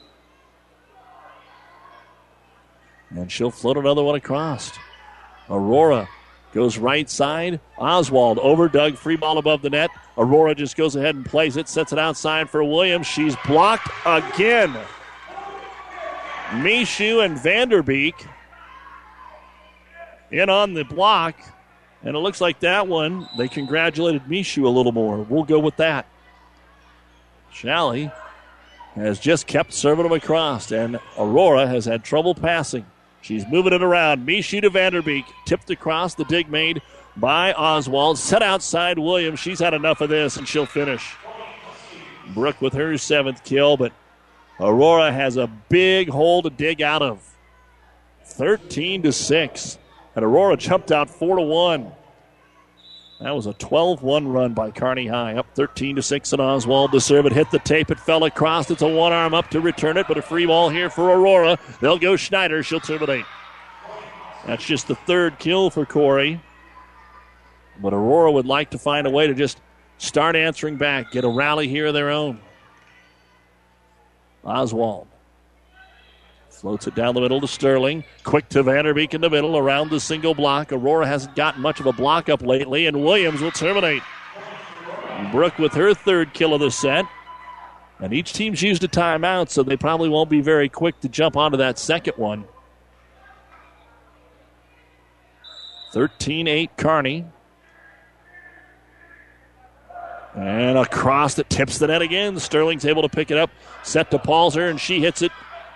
And she'll float another one across. Aurora goes right side. Oswald over Doug. Free ball above the net. Aurora just goes ahead and plays it. Sets it outside for Williams. She's blocked again. Mishu and Vanderbeek in on the block. And it looks like that one, they congratulated Mishu a little more. We'll go with that. Challey has just kept serving them across, and Aurora has had trouble passing. She's moving it around. Mishu to Vanderbeek. Tipped across. The dig made by Oswald. Set outside Williams. She's had enough of this, and she'll finish. Brooke with her seventh kill, but Aurora has a big hole to dig out of. 13 to 6. And Aurora jumped out 4 to 1. That was a 12 1 run by Kearney High. Up 13 to 6 and Oswald to serve it. Hit the tape. It fell across. It's a one arm up to return it, but a free ball here for Aurora. They'll go Schneider. She'll terminate. That's just the third kill for Corey. But Aurora would like to find a way to just start answering back, get a rally here of their own. Oswald Floats it down the middle to Sterling. Quick to Vanderbeek in the middle around the single block. Aurora hasn't gotten much of a block up lately, and Williams will terminate. Brooke with her third kill of the set. And each team's used a timeout, so they probably won't be very quick to jump onto that second one. 13 8 Kearney. And across that tips the net again. Sterling's able to pick it up. Set to Palzer, and she hits it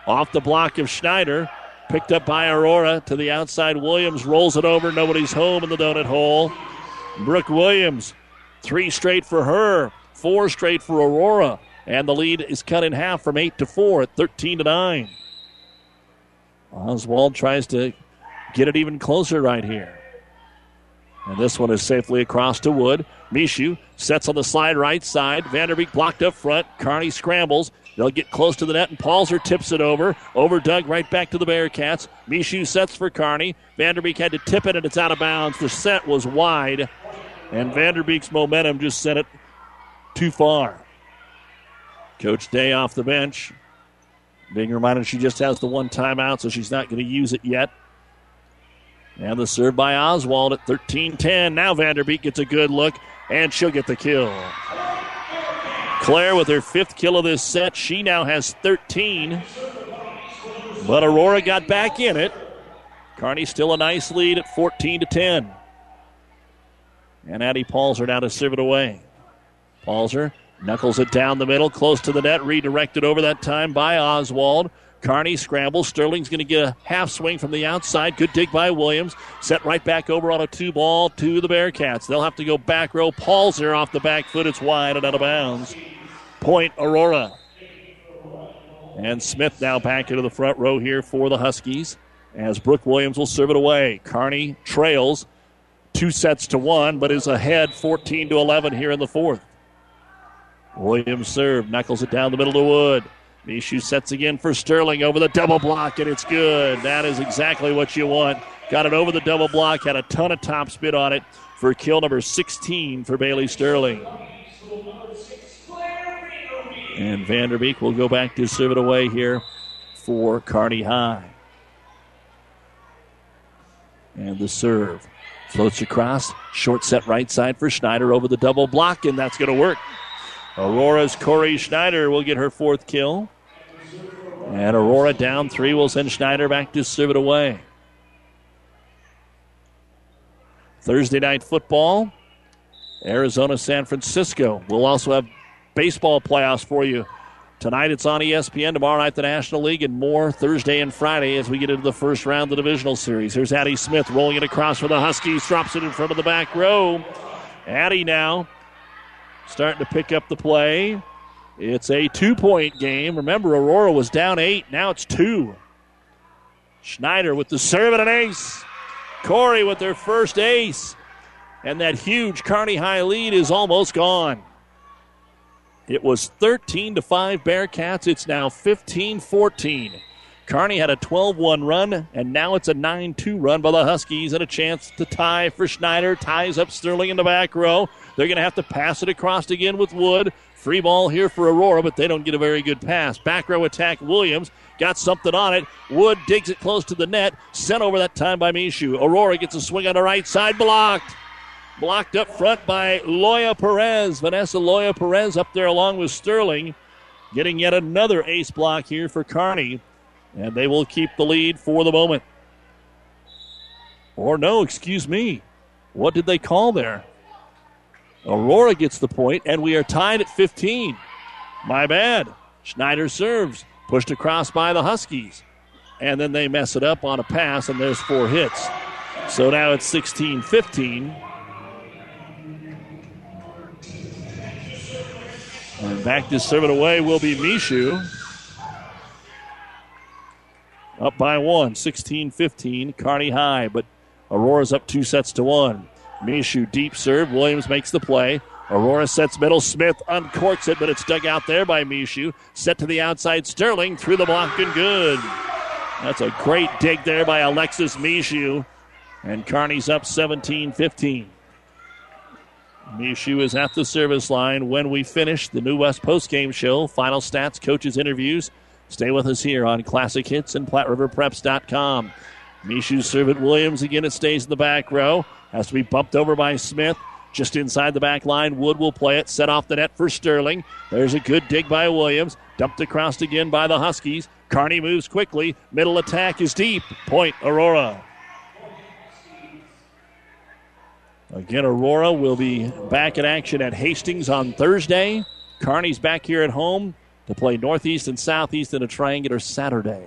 off the block of Schneider. Picked up by Aurora to the outside. Williams rolls it over. Nobody's home in the donut hole. Brooke Williams, three straight for her, four straight for Aurora. And the lead is cut in half from 8 to 4 at 13 to 9. Oswald tries to get it even closer right here. And this one is safely across to Wood. Mishu sets on the slide right side. Vanderbeek blocked up front. Kearney scrambles. They'll get close to the net, and Palzer tips it over. Over Doug, right back to the Bearcats. Mishu sets for Kearney. Vanderbeek had to tip it, and it's out of bounds. The set was wide, and Vanderbeek's momentum just sent it too far. Coach Day off the bench. Being reminded she just has the one timeout, so she's not going to use it yet. And the serve by Oswald at 13 10. Now Vanderbeek gets a good look, and she'll get the kill. Claire with her fifth kill of this set. She now has 13. But Aurora got back in it. Kearney still a nice lead at 14 to 10. And Addie Palzer now to serve it away. Palzer knuckles it down the middle, close to the net, redirected over that time by Oswald. Kearney scrambles. Sterling's going to get a half swing from the outside. Good dig by Williams. Set right back over on a two ball to the Bearcats. They'll have to go back row. Palzer off the back foot. It's wide and out of bounds. Point Aurora. And Smith now back into the front row here for the Huskies as Brooke Williams will serve it away. Kearney trails two sets to one, but is ahead 14 to 11 here in the fourth. Williams serve, knuckles it down the middle to Wood. Mishu sets again for Sterling over the double block, and it's good. That is exactly what you want. Got it over the double block, had a ton of top spin on it for kill number 16 for Bailey Sterling. And Vanderbeek will go back to serve it away here for Kearney High. And the serve floats across. Short set right side for Schneider over the double block, and that's going to work. Aurora's Corey Schneider will get her fourth kill. And Aurora down three will send Schneider back to serve it away. Thursday night football, Arizona San Francisco. We'll also have baseball playoffs for you. Tonight it's on ESPN. Tomorrow night the National League and more Thursday and Friday as we get into the first round of the divisional series. Here's Addie Smith rolling it across for the Huskies. Drops it in front of the back row. Addie now starting to pick up the play. It's a two point game. Remember, Aurora was down eight. Now it's two. Schneider with the serve and an ace. Corey with their first ace. And that huge Kearney High lead is almost gone. It was 13 to 5 Bearcats. It's now 15 14. Kearney had a 12 1 run, and now it's a 9 2 run by the Huskies, and a chance to tie for Schneider. Ties up Sterling in the back row. They're going to have to pass it across again with Wood. Free ball here for Aurora, but they don't get a very good pass. Back row attack, Williams got something on it. Wood digs it close to the net. Sent over that time by Mishu. Aurora gets a swing on the right side, blocked. Blocked up front by Loya Perez. Vanessa Loya Perez up there along with Sterling. Getting yet another ace block here for Kearney. And they will keep the lead for the moment. Or no, excuse me. What did they call there? Aurora gets the point, and we are tied at 15. My bad. Schneider serves. Pushed across by the Huskies. And then they mess it up on a pass, and there's four hits. So now it's 16 15. And back to serve it away will be Mishu. Up by one, 16 15, Kearney High, but Aurora's up two sets to one. Mishu deep serve. Williams makes the play. Aurora sets middle. Smith uncorks it, but it's dug out there by Mishu. Set to the outside. Sterling through the block and good. That's a great dig there by Alexis Mishu. And Kearney's up 17 15. Mishu is at the service line when we finish the New West postgame show. Final stats, coaches' interviews. Stay with us here on Classic Hits and PlatteRiverPreps.com. Mishu serve at Williams again. It stays in the back row. Has to be bumped over by Smith. Just inside the back line, Wood will play it. Set off the net for Sterling. There's a good dig by Williams. Dumped across again by the Huskies. Kearney moves quickly. Middle attack is deep. Point Aurora. Again, Aurora will be back in action at Hastings on Thursday. Kearney's back here at home to play Northeast and Southeast in a triangular Saturday.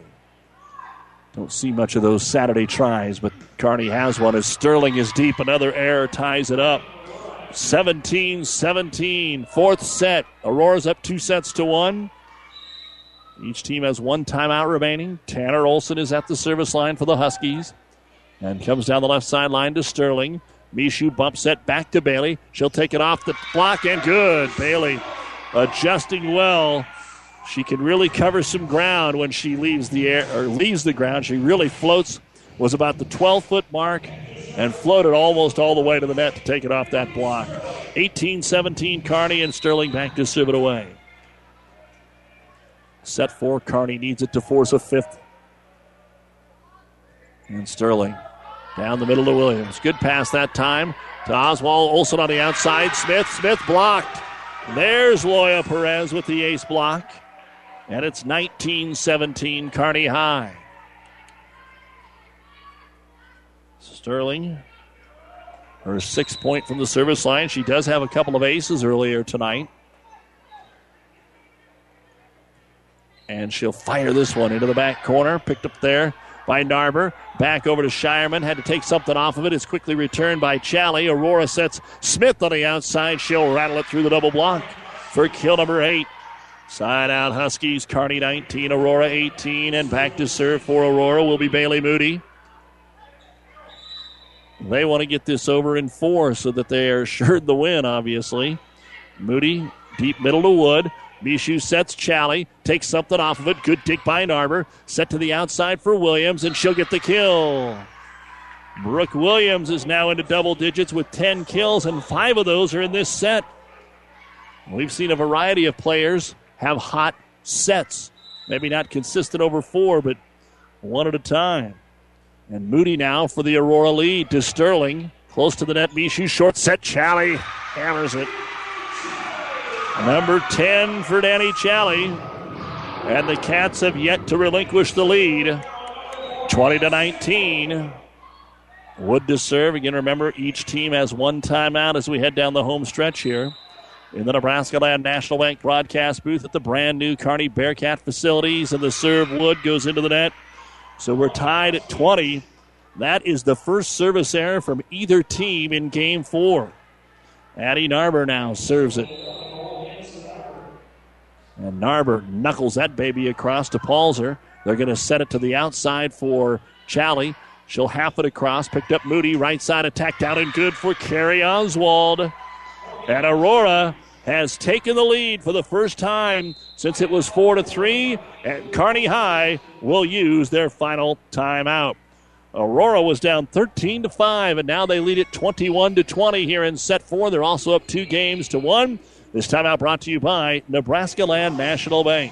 Don't see much of those Saturday tries, but Kearney has one as Sterling is deep. Another error ties it up. 17 17. Fourth set. Aurora's up two sets to one. Each team has one timeout remaining. Tanner Olson is at the service line for the Huskies and comes down the left sideline to Sterling. Mishu bump set back to Bailey. She'll take it off the block and good. Bailey adjusting well. She can really cover some ground when she leaves the air or leaves the ground. She really floats. Was about the 12 foot mark and floated almost all the way to the net to take it off that block. 18 17 Kearney and Sterling back to serve it away. Set four, Kearney needs it to force a fifth. And Sterling down the middle to Williams. Good pass that time to Oswald Olson on the outside. Smith, Smith blocked. There's Loya Perez with the ace block. And it's 19 17 Kearney High. Sterling, her six point from the service line. She does have a couple of aces earlier tonight. And she'll fire this one into the back corner. Picked up there by Narber. Back over to Shireman. Had to take something off of it. It's quickly returned by Challey. Aurora sets Smith on the outside. She'll rattle it through the double block for kill number eight. Side out Huskies. Kearney 19, Aurora 18. And back to serve for Aurora will be Bailey Moody. They want to get this over in four so that they are assured the win, obviously. Moody, deep middle to Wood. Mishu sets Challey, takes something off of it. Good dig by Narber. Set to the outside for Williams, and she'll get the kill. Brooke Williams is now into double digits with 10 kills, and five of those are in this set. We've seen a variety of players have hot sets. Maybe not consistent over four, but one at a time. And Moody now for the Aurora lead to Sterling. Close to the net, Mishu short set. Challey hammers it. Number 10 for Danny Challey. And the Cats have yet to relinquish the lead. 20 to 19. Wood to serve. Again, remember, each team has one timeout as we head down the home stretch here. In the Nebraska Land National Bank broadcast booth at the brand new Kearney Bearcat facilities, and the serve Wood goes into the net. So we're tied at 20. That is the first service error from either team in game four. Addie Narber now serves it. And Narber knuckles that baby across to Palzer. They're going to set it to the outside for Challey. She'll half it across. Picked up Moody. Right side attack down and good for Carrie Oswald. And Aurora has taken the lead for the first time since it was 4 to 3, and Kearney High will use their final timeout. Aurora was down 13 to 5, and now they lead it 21 to 20 here in set four. They're also up two games to one. This timeout brought to you by Nebraska Land National Bank.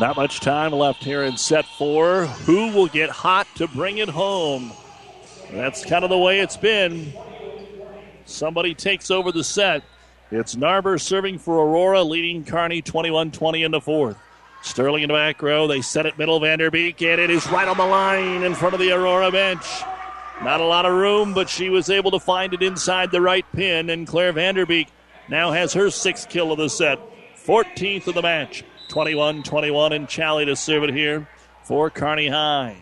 Not much time left here in set four. Who will get hot to bring it home? That's kind of the way it's been. Somebody takes over the set. It's Narber serving for Aurora, leading Kearney 21 20 in the fourth. Sterling in the back row. They set it middle. Vanderbeek, and it is right on the line in front of the Aurora bench. Not a lot of room, but she was able to find it inside the right pin, and Claire Vanderbeek now has her sixth kill of the set, 14th of the match. 21 21, and Challey to serve it here for Kearney High.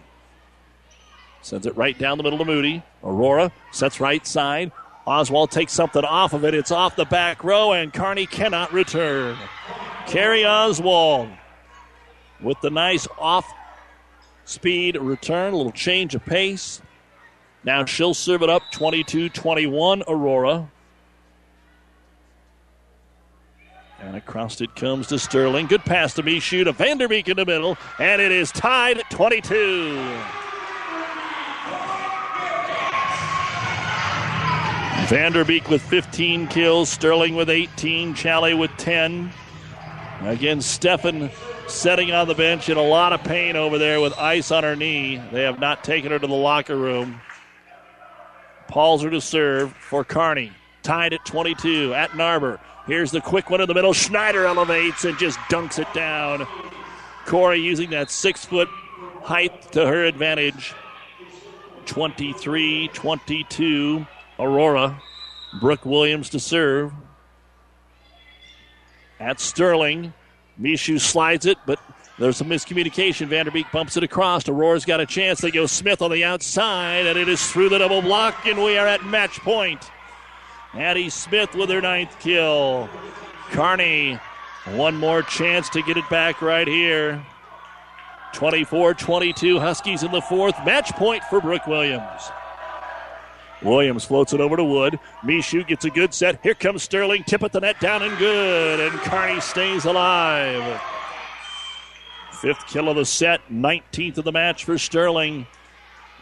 Sends it right down the middle to Moody. Aurora sets right side. Oswald takes something off of it. It's off the back row, and Kearney cannot return. Carrie Oswald with the nice off speed return, a little change of pace. Now she'll serve it up 22 21, Aurora. And across it comes to Sterling. Good pass to Mishu to Vanderbeek in the middle. And it is tied at 22. Vanderbeek with 15 kills. Sterling with 18. Challey with 10. Again, Steffen setting on the bench in a lot of pain over there with ice on her knee. They have not taken her to the locker room. Palzer to serve for Kearney. Tied at 22 at Narber. Here's the quick one in the middle. Schneider elevates and just dunks it down. Corey using that six foot height to her advantage. 23 22. Aurora. Brooke Williams to serve. At Sterling. Mishu slides it, but there's some miscommunication. Vanderbeek bumps it across. Aurora's got a chance. They go Smith on the outside, and it is through the double block, and we are at match point. Addie Smith with her ninth kill. Kearney, one more chance to get it back right here. 24 22, Huskies in the fourth. Match point for Brooke Williams. Williams floats it over to Wood. Mishu gets a good set. Here comes Sterling. Tip at the net down and good. And Kearney stays alive. Fifth kill of the set, 19th of the match for Sterling.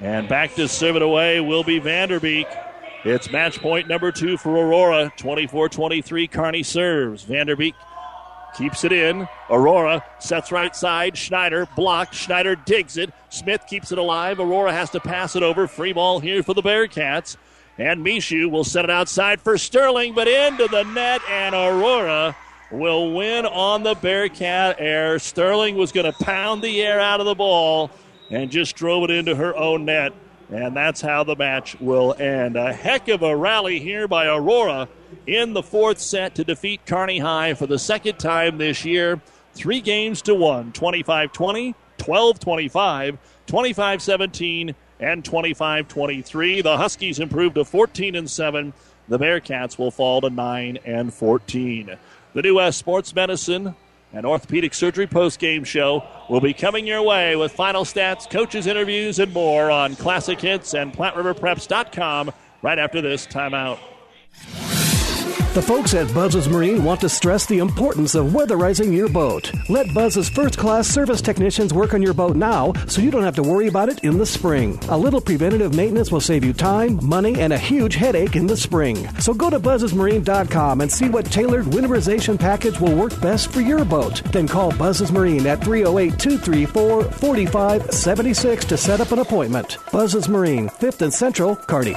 And back to serve it away will be Vanderbeek. It's match point number two for Aurora. 24 23. Kearney serves. Vanderbeek keeps it in. Aurora sets right side. Schneider blocked. Schneider digs it. Smith keeps it alive. Aurora has to pass it over. Free ball here for the Bearcats. And Mishu will set it outside for Sterling, but into the net, and Aurora will win on the Bearcat air. Sterling was going to pound the air out of the ball and just drove it into her own net. And that's how the match will end. A heck of a rally here by Aurora in the fourth set to defeat Kearney High for the second time this year. Three games to one 25 20, 12 25, 25 17, and 25 23. The Huskies improved to 14 and 7. The Bearcats will fall to 9 and 14. The New West Sports Medicine and orthopedic surgery post-game show will be coming your way with final stats, coaches' interviews, and more on Classic Hits and PlatteRiverPreps.com right after this timeout. The folks at Buzz's Marine want to stress the importance of weatherizing your boat. Let Buzz's first class service technicians work on your boat now so you don't have to worry about it in the spring. A little preventative maintenance will save you time, money, and a huge headache in the spring. So go to buzzesmarine.com and see what tailored winterization package will work best for your boat. Then call Buzz's Marine at 308 234 4576 to set up an appointment. Buzz's Marine, 5th and Central, Kearney.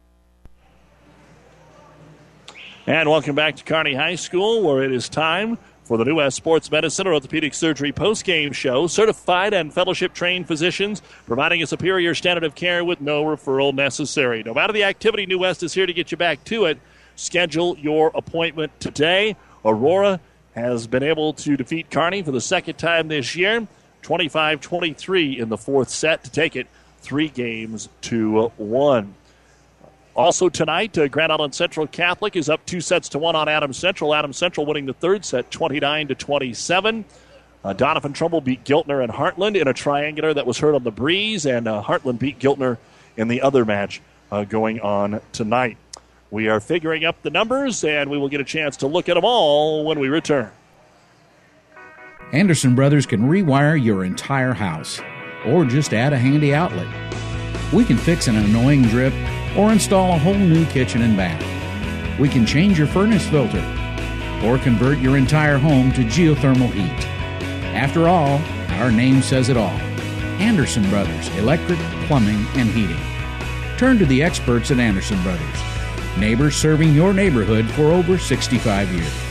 And welcome back to Kearney High School, where it is time for the New West Sports Medicine or Orthopedic Surgery post-game show. Certified and fellowship-trained physicians providing a superior standard of care with no referral necessary. No matter the activity, New West is here to get you back to it. Schedule your appointment today. Aurora has been able to defeat Kearney for the second time this year, 25-23 in the fourth set to take it three games to one. Also tonight, uh, Grand Island Central Catholic is up two sets to one on Adams Central. Adams Central winning the third set, 29 to 27. Uh, Doniphan Trumbull beat Giltner and Heartland in a triangular that was heard on the breeze, and uh, Heartland beat Giltner in the other match uh, going on tonight. We are figuring up the numbers, and we will get a chance to look at them all when we return. Anderson Brothers can rewire your entire house or just add a handy outlet. We can fix an annoying drip or install a whole new kitchen and bath. We can change your furnace filter or convert your entire home to geothermal heat. After all, our name says it all Anderson Brothers Electric, Plumbing, and Heating. Turn to the experts at Anderson Brothers, neighbors serving your neighborhood for over 65 years.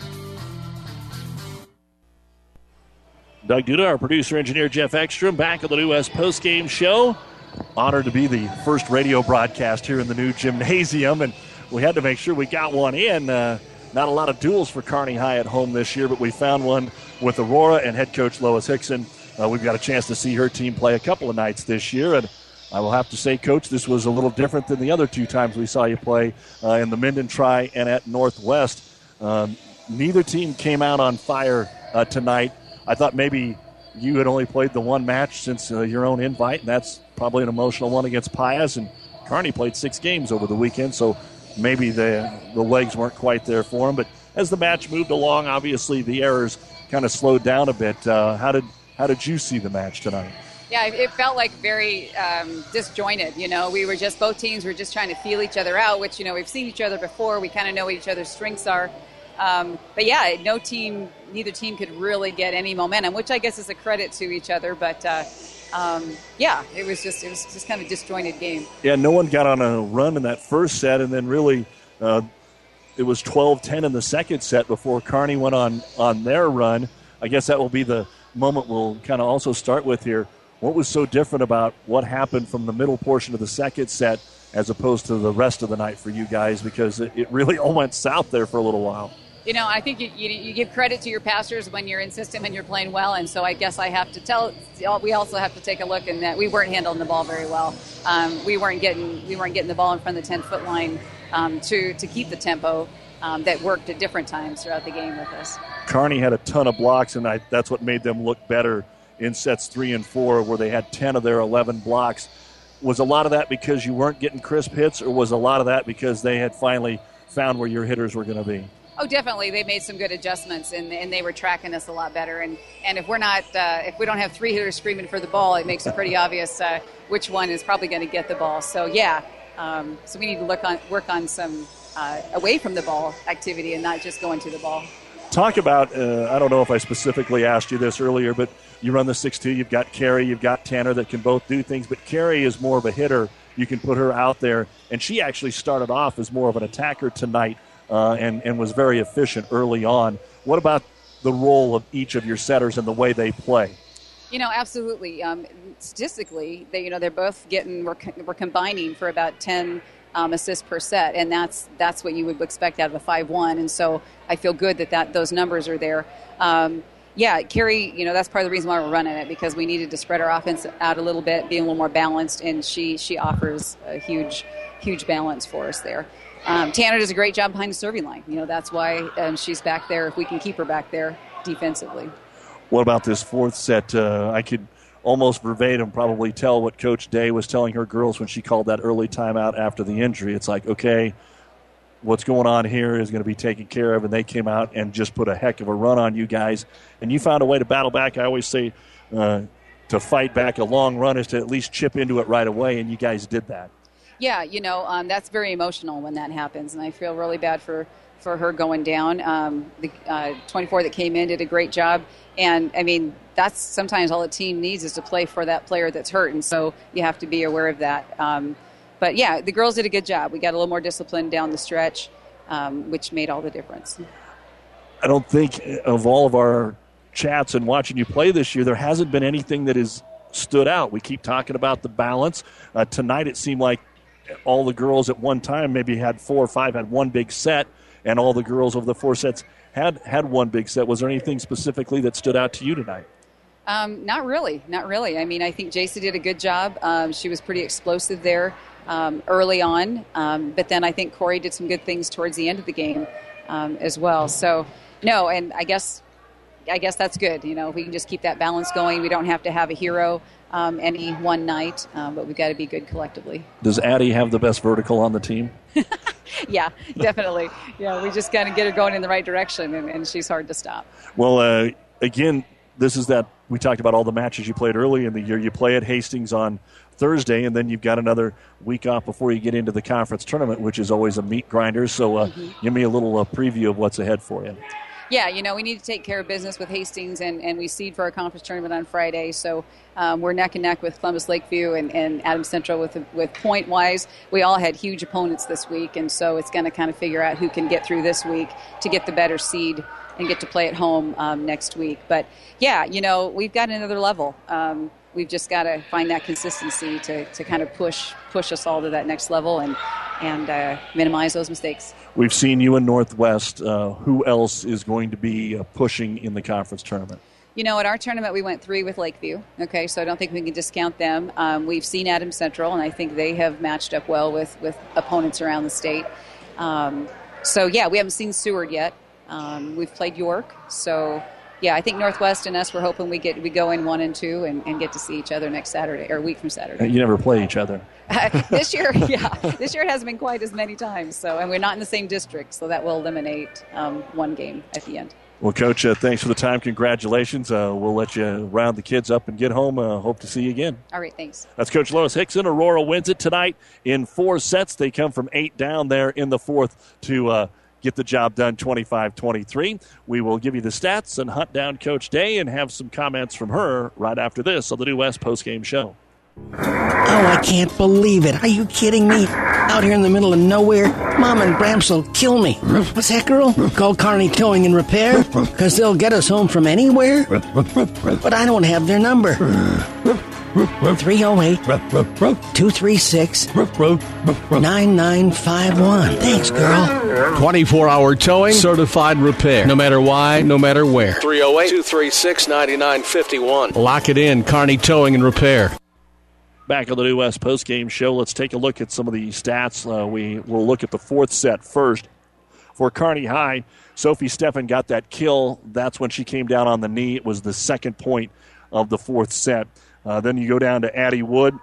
Doug Duda, our producer engineer Jeff Ekstrom, back at the New West Post Game Show. Honored to be the first radio broadcast here in the new gymnasium, and we had to make sure we got one in. Uh, not a lot of duels for Kearney High at home this year, but we found one with Aurora and head coach Lois Hickson. Uh, we've got a chance to see her team play a couple of nights this year, and I will have to say, Coach, this was a little different than the other two times we saw you play uh, in the Minden Try and at Northwest. Um, neither team came out on fire uh, tonight. I thought maybe you had only played the one match since uh, your own invite, and that's probably an emotional one against Pius. And Kearney played six games over the weekend, so maybe the the legs weren't quite there for him. But as the match moved along, obviously the errors kind of slowed down a bit. Uh, how did how did you see the match tonight? Yeah, it felt like very um, disjointed. You know, we were just both teams were just trying to feel each other out, which you know we've seen each other before. We kind of know what each other's strengths are. Um, but yeah, no team, neither team could really get any momentum, which I guess is a credit to each other. But uh, um, yeah, it was just it was just kind of a disjointed game. Yeah, no one got on a run in that first set, and then really uh, it was 12-10 in the second set before Kearney went on on their run. I guess that will be the moment we'll kind of also start with here. What was so different about what happened from the middle portion of the second set as opposed to the rest of the night for you guys? Because it, it really all went south there for a little while. You know, I think you, you, you, give credit to your pastors when you're in system and you're playing well, and so I guess I have to tell. We also have to take a look in that we weren't handling the ball very well. Um, we weren't getting we weren't getting the ball in front of the ten foot line um, to to keep the tempo um, that worked at different times throughout the game with us. Kearney had a ton of blocks, and I, that's what made them look better in sets three and four, where they had ten of their eleven blocks. Was a lot of that because you weren't getting crisp hits, or was a lot of that because they had finally found where your hitters were going to be? Oh, definitely. They made some good adjustments, and, and they were tracking us a lot better. And, and if we're not, uh, if we don't have three hitters screaming for the ball, it makes it pretty obvious uh, which one is probably going to get the ball. So yeah, um, so we need to look on work on some uh, away from the ball activity and not just going to the ball. Talk about. Uh, I don't know if I specifically asked you this earlier, but you run the six-two. You've got Carrie, you've got Tanner that can both do things, but Carrie is more of a hitter. You can put her out there, and she actually started off as more of an attacker tonight uh, and, and was very efficient early on. What about the role of each of your setters and the way they play? You know, absolutely. Um, statistically, they, you know, they're both getting, we're, we're combining for about 10 um, assists per set, and that's that's what you would expect out of a five-one. And so I feel good that, that those numbers are there. Um, yeah, Carrie, you know that's part of the reason why we're running it because we needed to spread our offense out a little bit, be a little more balanced, and she she offers a huge huge balance for us there. Um, Tanner does a great job behind the serving line. You know that's why um, she's back there. If we can keep her back there defensively. What about this fourth set? Uh, I could almost verbatim probably tell what Coach Day was telling her girls when she called that early timeout after the injury. It's like, okay, what's going on here is going to be taken care of. And they came out and just put a heck of a run on you guys. And you found a way to battle back. I always say uh, to fight back a long run is to at least chip into it right away. And you guys did that. Yeah, you know, um, that's very emotional when that happens. And I feel really bad for for her going down. Um, the uh, 24 that came in did a great job, and I mean that's sometimes all a team needs is to play for that player that's hurt, and so you have to be aware of that. Um, but yeah, the girls did a good job. We got a little more discipline down the stretch, um, which made all the difference. I don't think of all of our chats and watching you play this year, there hasn't been anything that has stood out. We keep talking about the balance. Uh, tonight, it seemed like all the girls at one time maybe had four or five had one big set, and all the girls over the four sets had had one big set. Was there anything specifically that stood out to you tonight? Um, not really, not really. I mean, I think Jasa did a good job. Um, she was pretty explosive there um, early on, um, but then I think Corey did some good things towards the end of the game um, as well. So, no, and I guess I guess that's good. You know, if we can just keep that balance going, we don't have to have a hero um, any one night, um, but we've got to be good collectively. Does Addie have the best vertical on the team? yeah, definitely. Yeah, we just got to get her going in the right direction, and, and she's hard to stop. Well, uh, again, this is that we talked about all the matches you played early in the year. You play at Hastings on Thursday, and then you've got another week off before you get into the conference tournament, which is always a meat grinder. So, uh, mm-hmm. give me a little uh, preview of what's ahead for you yeah, you know, we need to take care of business with Hastings, and, and we seed for our conference tournament on Friday. So um, we're neck and neck with Columbus Lakeview and, and Adams Central with with point wise. We all had huge opponents this week, and so it's going to kind of figure out who can get through this week to get the better seed and get to play at home um, next week. But yeah, you know, we've got another level. Um, we've just got to find that consistency to, to kind of push push us all to that next level and and uh, minimize those mistakes. We've seen you in Northwest. Uh, who else is going to be uh, pushing in the conference tournament? You know, at our tournament, we went three with Lakeview. Okay, so I don't think we can discount them. Um, we've seen Adams Central, and I think they have matched up well with, with opponents around the state. Um, so, yeah, we haven't seen Seward yet. Um, we've played York, so yeah, I think Northwest and us, we're hoping we get we go in one and two and, and get to see each other next Saturday or a week from Saturday. You never play each other. this year, yeah, this year it hasn't been quite as many times. So, and we're not in the same district, so that will eliminate um, one game at the end. Well, Coach, uh, thanks for the time. Congratulations. Uh, we'll let you round the kids up and get home. Uh, hope to see you again. All right, thanks. That's Coach Lois Hickson. Aurora wins it tonight in four sets. They come from eight down there in the fourth to uh, get the job done 25 23. We will give you the stats and hunt down Coach Day and have some comments from her right after this on the New West postgame show. Oh, I can't believe it. Are you kidding me? Out here in the middle of nowhere, Mom and Bramps will kill me. What's that, girl? Call Kearney Towing and Repair? Because they'll get us home from anywhere? But I don't have their number. 308 236 9951. Thanks, girl. 24 hour towing, certified repair. No matter why, no matter where. 308 236 9951. Lock it in, Kearney Towing and Repair. Back on the New West post game show, let's take a look at some of the stats. Uh, we will look at the fourth set first. For Kearney High, Sophie Steffen got that kill. That's when she came down on the knee. It was the second point of the fourth set. Uh, then you go down to Addie Wood.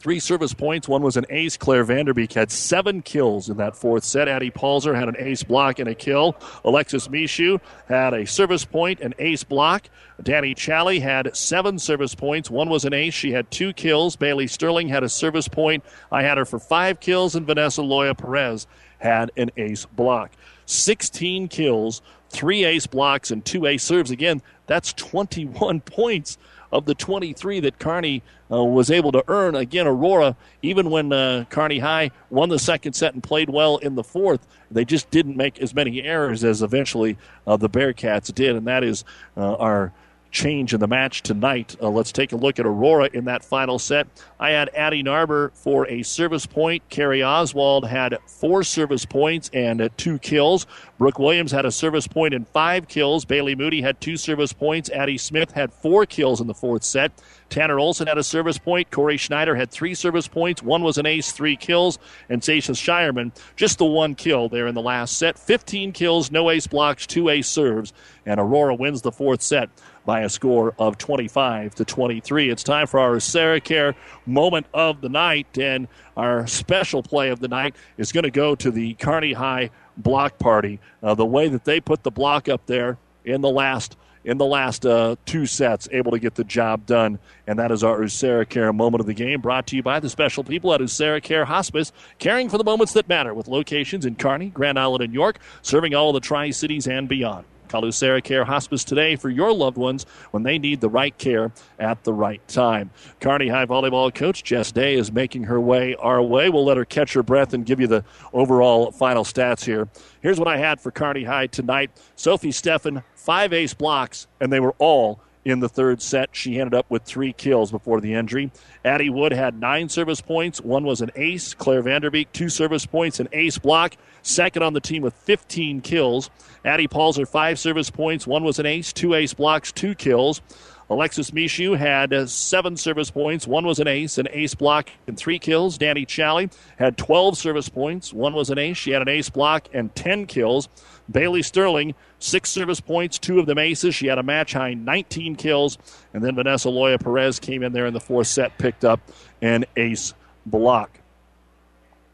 Three service points. One was an ace. Claire Vanderbeek had seven kills in that fourth set. Addie Palzer had an ace block and a kill. Alexis Mishu had a service point, an ace block. Danny Challey had seven service points. One was an ace. She had two kills. Bailey Sterling had a service point. I had her for five kills, and Vanessa Loya Perez had an ace block. 16 kills, three ace blocks, and two ace serves. Again, that's 21 points of the 23 that Kearney uh, was able to earn. Again, Aurora, even when uh, Kearney High won the second set and played well in the fourth, they just didn't make as many errors as eventually uh, the Bearcats did, and that is uh, our change in the match tonight. Uh, let's take a look at Aurora in that final set. I had Addie Narber for a service point. Carrie Oswald had four service points and uh, two kills. Brooke Williams had a service point and five kills. Bailey Moody had two service points. Addie Smith had four kills in the fourth set. Tanner Olson had a service point. Corey Schneider had three service points. One was an ace, three kills. And Zaisha Shireman, just the one kill there in the last set. 15 kills, no ace blocks, two ace serves. And Aurora wins the fourth set by a score of 25 to 23. It's time for our AseraCare moment of the night, and our special play of the night is going to go to the Kearney High block party. Uh, the way that they put the block up there in the last in the last uh, two sets, able to get the job done. And that is our AseraCare moment of the game, brought to you by the special people at AseraCare Hospice, caring for the moments that matter, with locations in Kearney, Grand Island, and York, serving all of the Tri Cities and beyond. Call AseraCare Hospice today for your loved ones when they need the right care at the right time. Kearney High volleyball coach Jess Day is making her way our way. We'll let her catch her breath and give you the overall final stats here. Here's what I had for Kearney High tonight Sophie Steffen, five ace blocks, and they were all in the third set. She ended up with three kills before the injury. Addie Wood had nine service points. One was an ace. Claire Vanderbeek, two service points, an ace block. Second on the team with 15 kills. Addie Palzer, five service points. One was an ace, two ace blocks, two kills. Alexis Mishu had uh, seven service points. One was an ace, an ace block, and three kills. Danny Challey had 12 service points. One was an ace. She had an ace block and 10 kills. Bailey Sterling, six service points, two of them aces. She had a match high 19 kills. And then Vanessa Loya Perez came in there in the fourth set, picked up an ace block.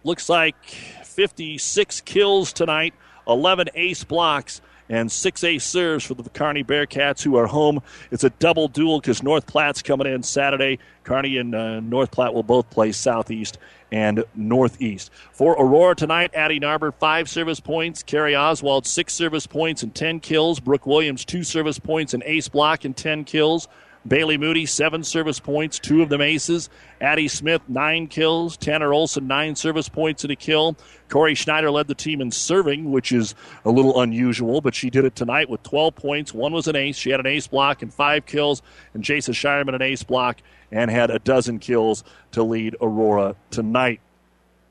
Looks like 56 kills tonight, 11 ace blocks and 6A serves for the Kearney Bearcats, who are home. It's a double duel because North Platte's coming in Saturday. Kearney and uh, North Platte will both play Southeast and Northeast. For Aurora tonight, Addie Narber, five service points. Carrie Oswald, six service points and 10 kills. Brooke Williams, two service points and ace block and 10 kills. Bailey Moody, seven service points, two of them aces. Addie Smith, nine kills. Tanner Olson, nine service points and a kill. Corey Schneider led the team in serving, which is a little unusual, but she did it tonight with 12 points. One was an ace. She had an ace block and five kills. And Jason Shireman, an ace block, and had a dozen kills to lead Aurora tonight.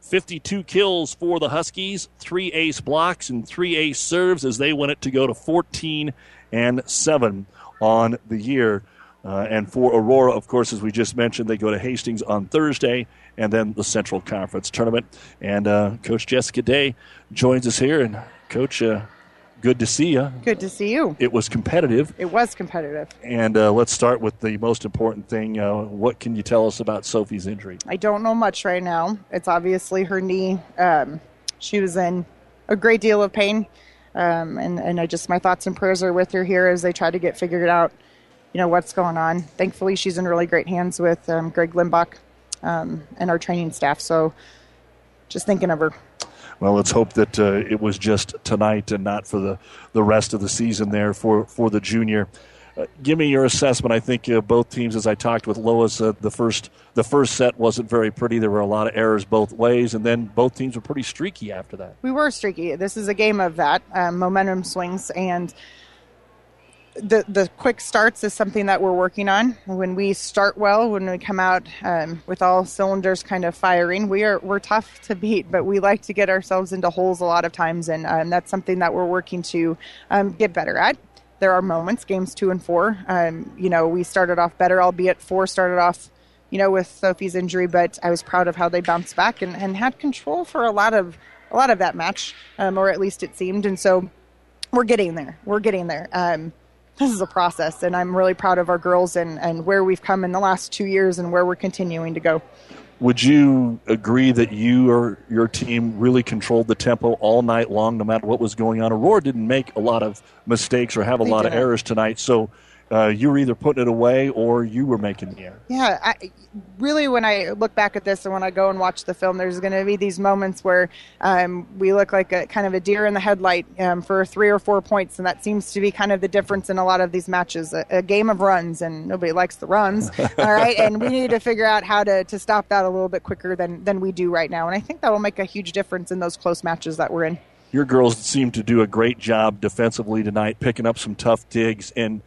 52 kills for the Huskies, three ace blocks, and three ace serves as they win it to go to 14 and 7 on the year. Uh, and for Aurora, of course, as we just mentioned, they go to Hastings on Thursday and then the Central Conference Tournament. And uh, Coach Jessica Day joins us here. And, Coach, uh, good to see you. Good to see you. It was competitive. It was competitive. And uh, let's start with the most important thing. Uh, what can you tell us about Sophie's injury? I don't know much right now. It's obviously her knee. Um, she was in a great deal of pain. Um, and, and I just, my thoughts and prayers are with her here as they try to get figured out you know what's going on. Thankfully, she's in really great hands with um, Greg Limbach um, and our training staff. So, just thinking of her. Well, let's hope that uh, it was just tonight and not for the, the rest of the season there for, for the junior. Uh, give me your assessment. I think uh, both teams, as I talked with Lois, uh, the first the first set wasn't very pretty. There were a lot of errors both ways, and then both teams were pretty streaky after that. We were streaky. This is a game of that um, momentum swings, and the the quick starts is something that we're working on. When we start well, when we come out um, with all cylinders kind of firing, we are we're tough to beat, but we like to get ourselves into holes a lot of times, and um, that's something that we're working to um, get better at. There are moments, games two and four. Um, you know, we started off better, albeit four started off, you know, with Sophie's injury, but I was proud of how they bounced back and, and had control for a lot of a lot of that match, um, or at least it seemed, and so we're getting there. We're getting there. Um, this is a process, and I'm really proud of our girls and, and where we've come in the last two years and where we're continuing to go. Would you agree that you or your team really controlled the tempo all night long, no matter what was going on? Aurora didn't make a lot of mistakes or have a they lot didn't. of errors tonight, so uh, you were either putting it away or you were making the error. Yeah, I, really, when I look back at this and when I go and watch the film, there's going to be these moments where um, we look like a kind of a deer in the headlight um, for three or four points, and that seems to be kind of the difference in a lot of these matches. A, a game of runs, and nobody likes the runs, all right. And we need to figure out how to, to stop that a little bit quicker than than we do right now, and I think that will make a huge difference in those close matches that we're in. Your girls seem to do a great job defensively tonight, picking up some tough digs and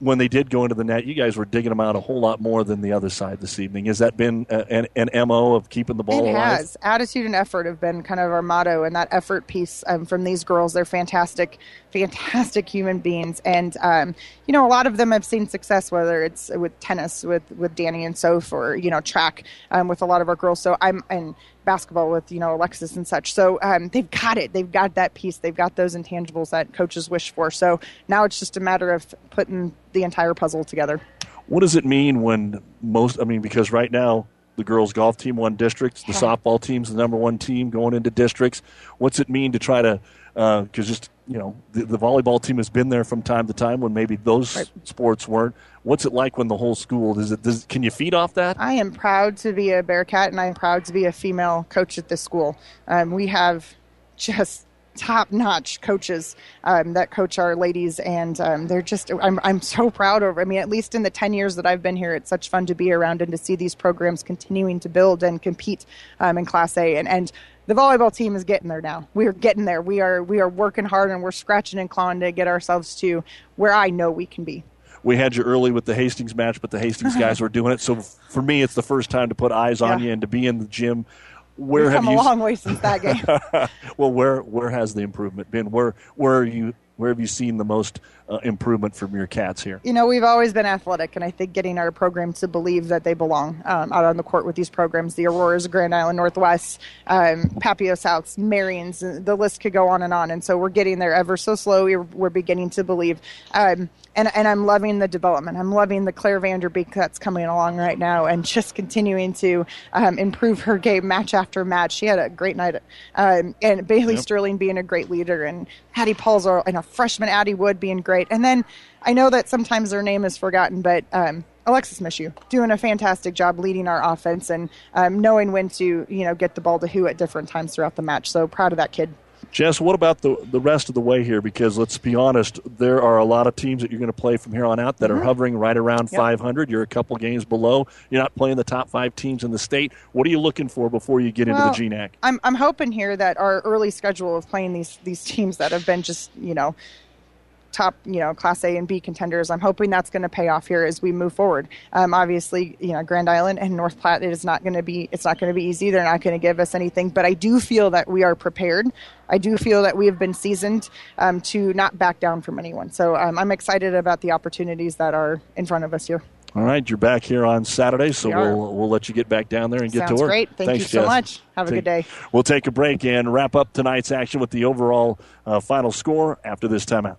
when they did go into the net, you guys were digging them out a whole lot more than the other side this evening. Has that been an, an MO of keeping the ball it alive? has. Attitude and effort have been kind of our motto, and that effort piece um, from these girls, they're fantastic, fantastic human beings. And, um, you know, a lot of them have seen success, whether it's with tennis with, with Danny and Soph or, you know, track um, with a lot of our girls. So I'm, and basketball with, you know, Alexis and such. So um, they've got it. They've got that piece. They've got those intangibles that coaches wish for. So now it's just a matter of putting the entire puzzle together. What does it mean when most, I mean, because right now, the girls golf team won districts. The softball team's the number one team going into districts. What's it mean to try to? Because uh, just you know, the, the, volleyball team has been there from time to time when maybe those right. sports weren't. What's it like when the whole school does it? Does, can you feed off that? I am proud to be a Bearcat, and I'm proud to be a female coach at this school. Um, we have just top notch coaches um, that coach our ladies, and um, they're just, I'm, I'm so proud of. I mean, at least in the 10 years that I've been here, it's such fun to be around and to see these programs continuing to build and compete um, in Class A. And, and the volleyball team is getting there now. We are getting there. We are we are working hard and we're scratching and clawing to get ourselves to where I know we can be we had you early with the Hastings match, but the Hastings guys were doing it. So for me, it's the first time to put eyes on yeah. you and to be in the gym where We've have come you a long way since that game? well, where where has the improvement been? Where where are you? Where have you seen the most uh, improvement from your cats here? You know, we've always been athletic, and I think getting our program to believe that they belong um, out on the court with these programs the Auroras, Grand Island Northwest, um, Papio Souths, Marians, the list could go on and on. And so we're getting there ever so slowly. We're, we're beginning to believe. Um, and and I'm loving the development. I'm loving the Claire Vanderbeek that's coming along right now, and just continuing to um, improve her game match after match. She had a great night, um, and Bailey yep. Sterling being a great leader, and Addie Paul's and a freshman Addie Wood being great. And then I know that sometimes their name is forgotten, but um, Alexis Mishu doing a fantastic job leading our offense and um, knowing when to you know get the ball to who at different times throughout the match. So proud of that kid. Jess, what about the the rest of the way here? Because let's be honest, there are a lot of teams that you're going to play from here on out that mm-hmm. are hovering right around yep. 500. You're a couple games below. You're not playing the top five teams in the state. What are you looking for before you get well, into the GNAC? I'm I'm hoping here that our early schedule of playing these these teams that have been just you know top, you know, Class A and B contenders. I'm hoping that's going to pay off here as we move forward. Um, obviously, you know, Grand Island and North Platte, it is not going to be, it's not going to be easy. They're not going to give us anything, but I do feel that we are prepared. I do feel that we have been seasoned um, to not back down from anyone. So um, I'm excited about the opportunities that are in front of us here. All right, you're back here on Saturday, so we will we'll let you get back down there and get Sounds to work. Great, thank Thanks, you so Jess. much. Have a good day. We'll take a break and wrap up tonight's action with the overall uh, final score after this timeout.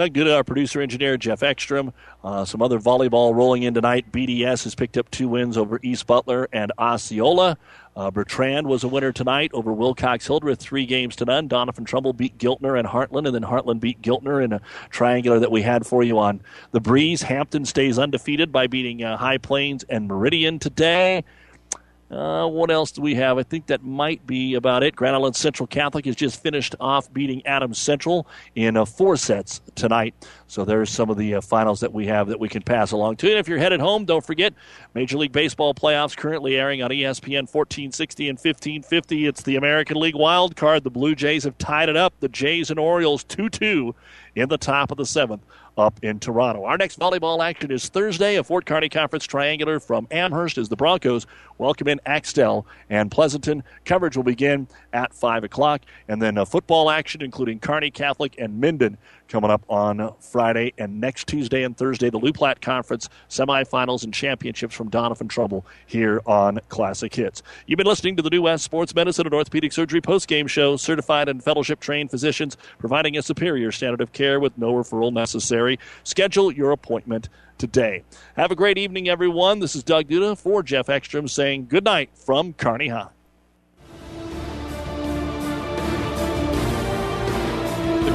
Doug Good, our producer engineer, Jeff Ekstrom. Uh, some other volleyball rolling in tonight. BDS has picked up two wins over East Butler and Osceola. Uh, Bertrand was a winner tonight over Wilcox Hildreth, three games to none. Doniphan Trumbull beat Giltner and Heartland, and then Heartland beat Giltner in a triangular that we had for you on the breeze. Hampton stays undefeated by beating uh, High Plains and Meridian today. Uh, what else do we have? I think that might be about it. Grand Island Central Catholic has just finished off beating Adams Central in uh, four sets tonight. So there's some of the uh, finals that we have that we can pass along to. And if you're headed home, don't forget Major League Baseball playoffs currently airing on ESPN 1460 and 1550. It's the American League wild card. The Blue Jays have tied it up. The Jays and Orioles 2 2 in the top of the seventh up in Toronto. Our next volleyball action is Thursday, a Fort Kearny Conference triangular from Amherst as the Broncos welcome in Axtell and Pleasanton. Coverage will begin at 5 o'clock. And then uh, football action, including Kearney Catholic and Minden, coming up on Friday. And next Tuesday and Thursday, the Loup Platte Conference semifinals and championships from Doniphan Trumbull here on Classic Hits. You've been listening to the New West Sports Medicine and Orthopedic Surgery post-game show. Certified and fellowship trained physicians providing a superior standard of care with no referral necessary. Schedule your appointment today. Have a great evening, everyone. This is Doug Duda for Jeff Ekstrom saying good night from Kearney High.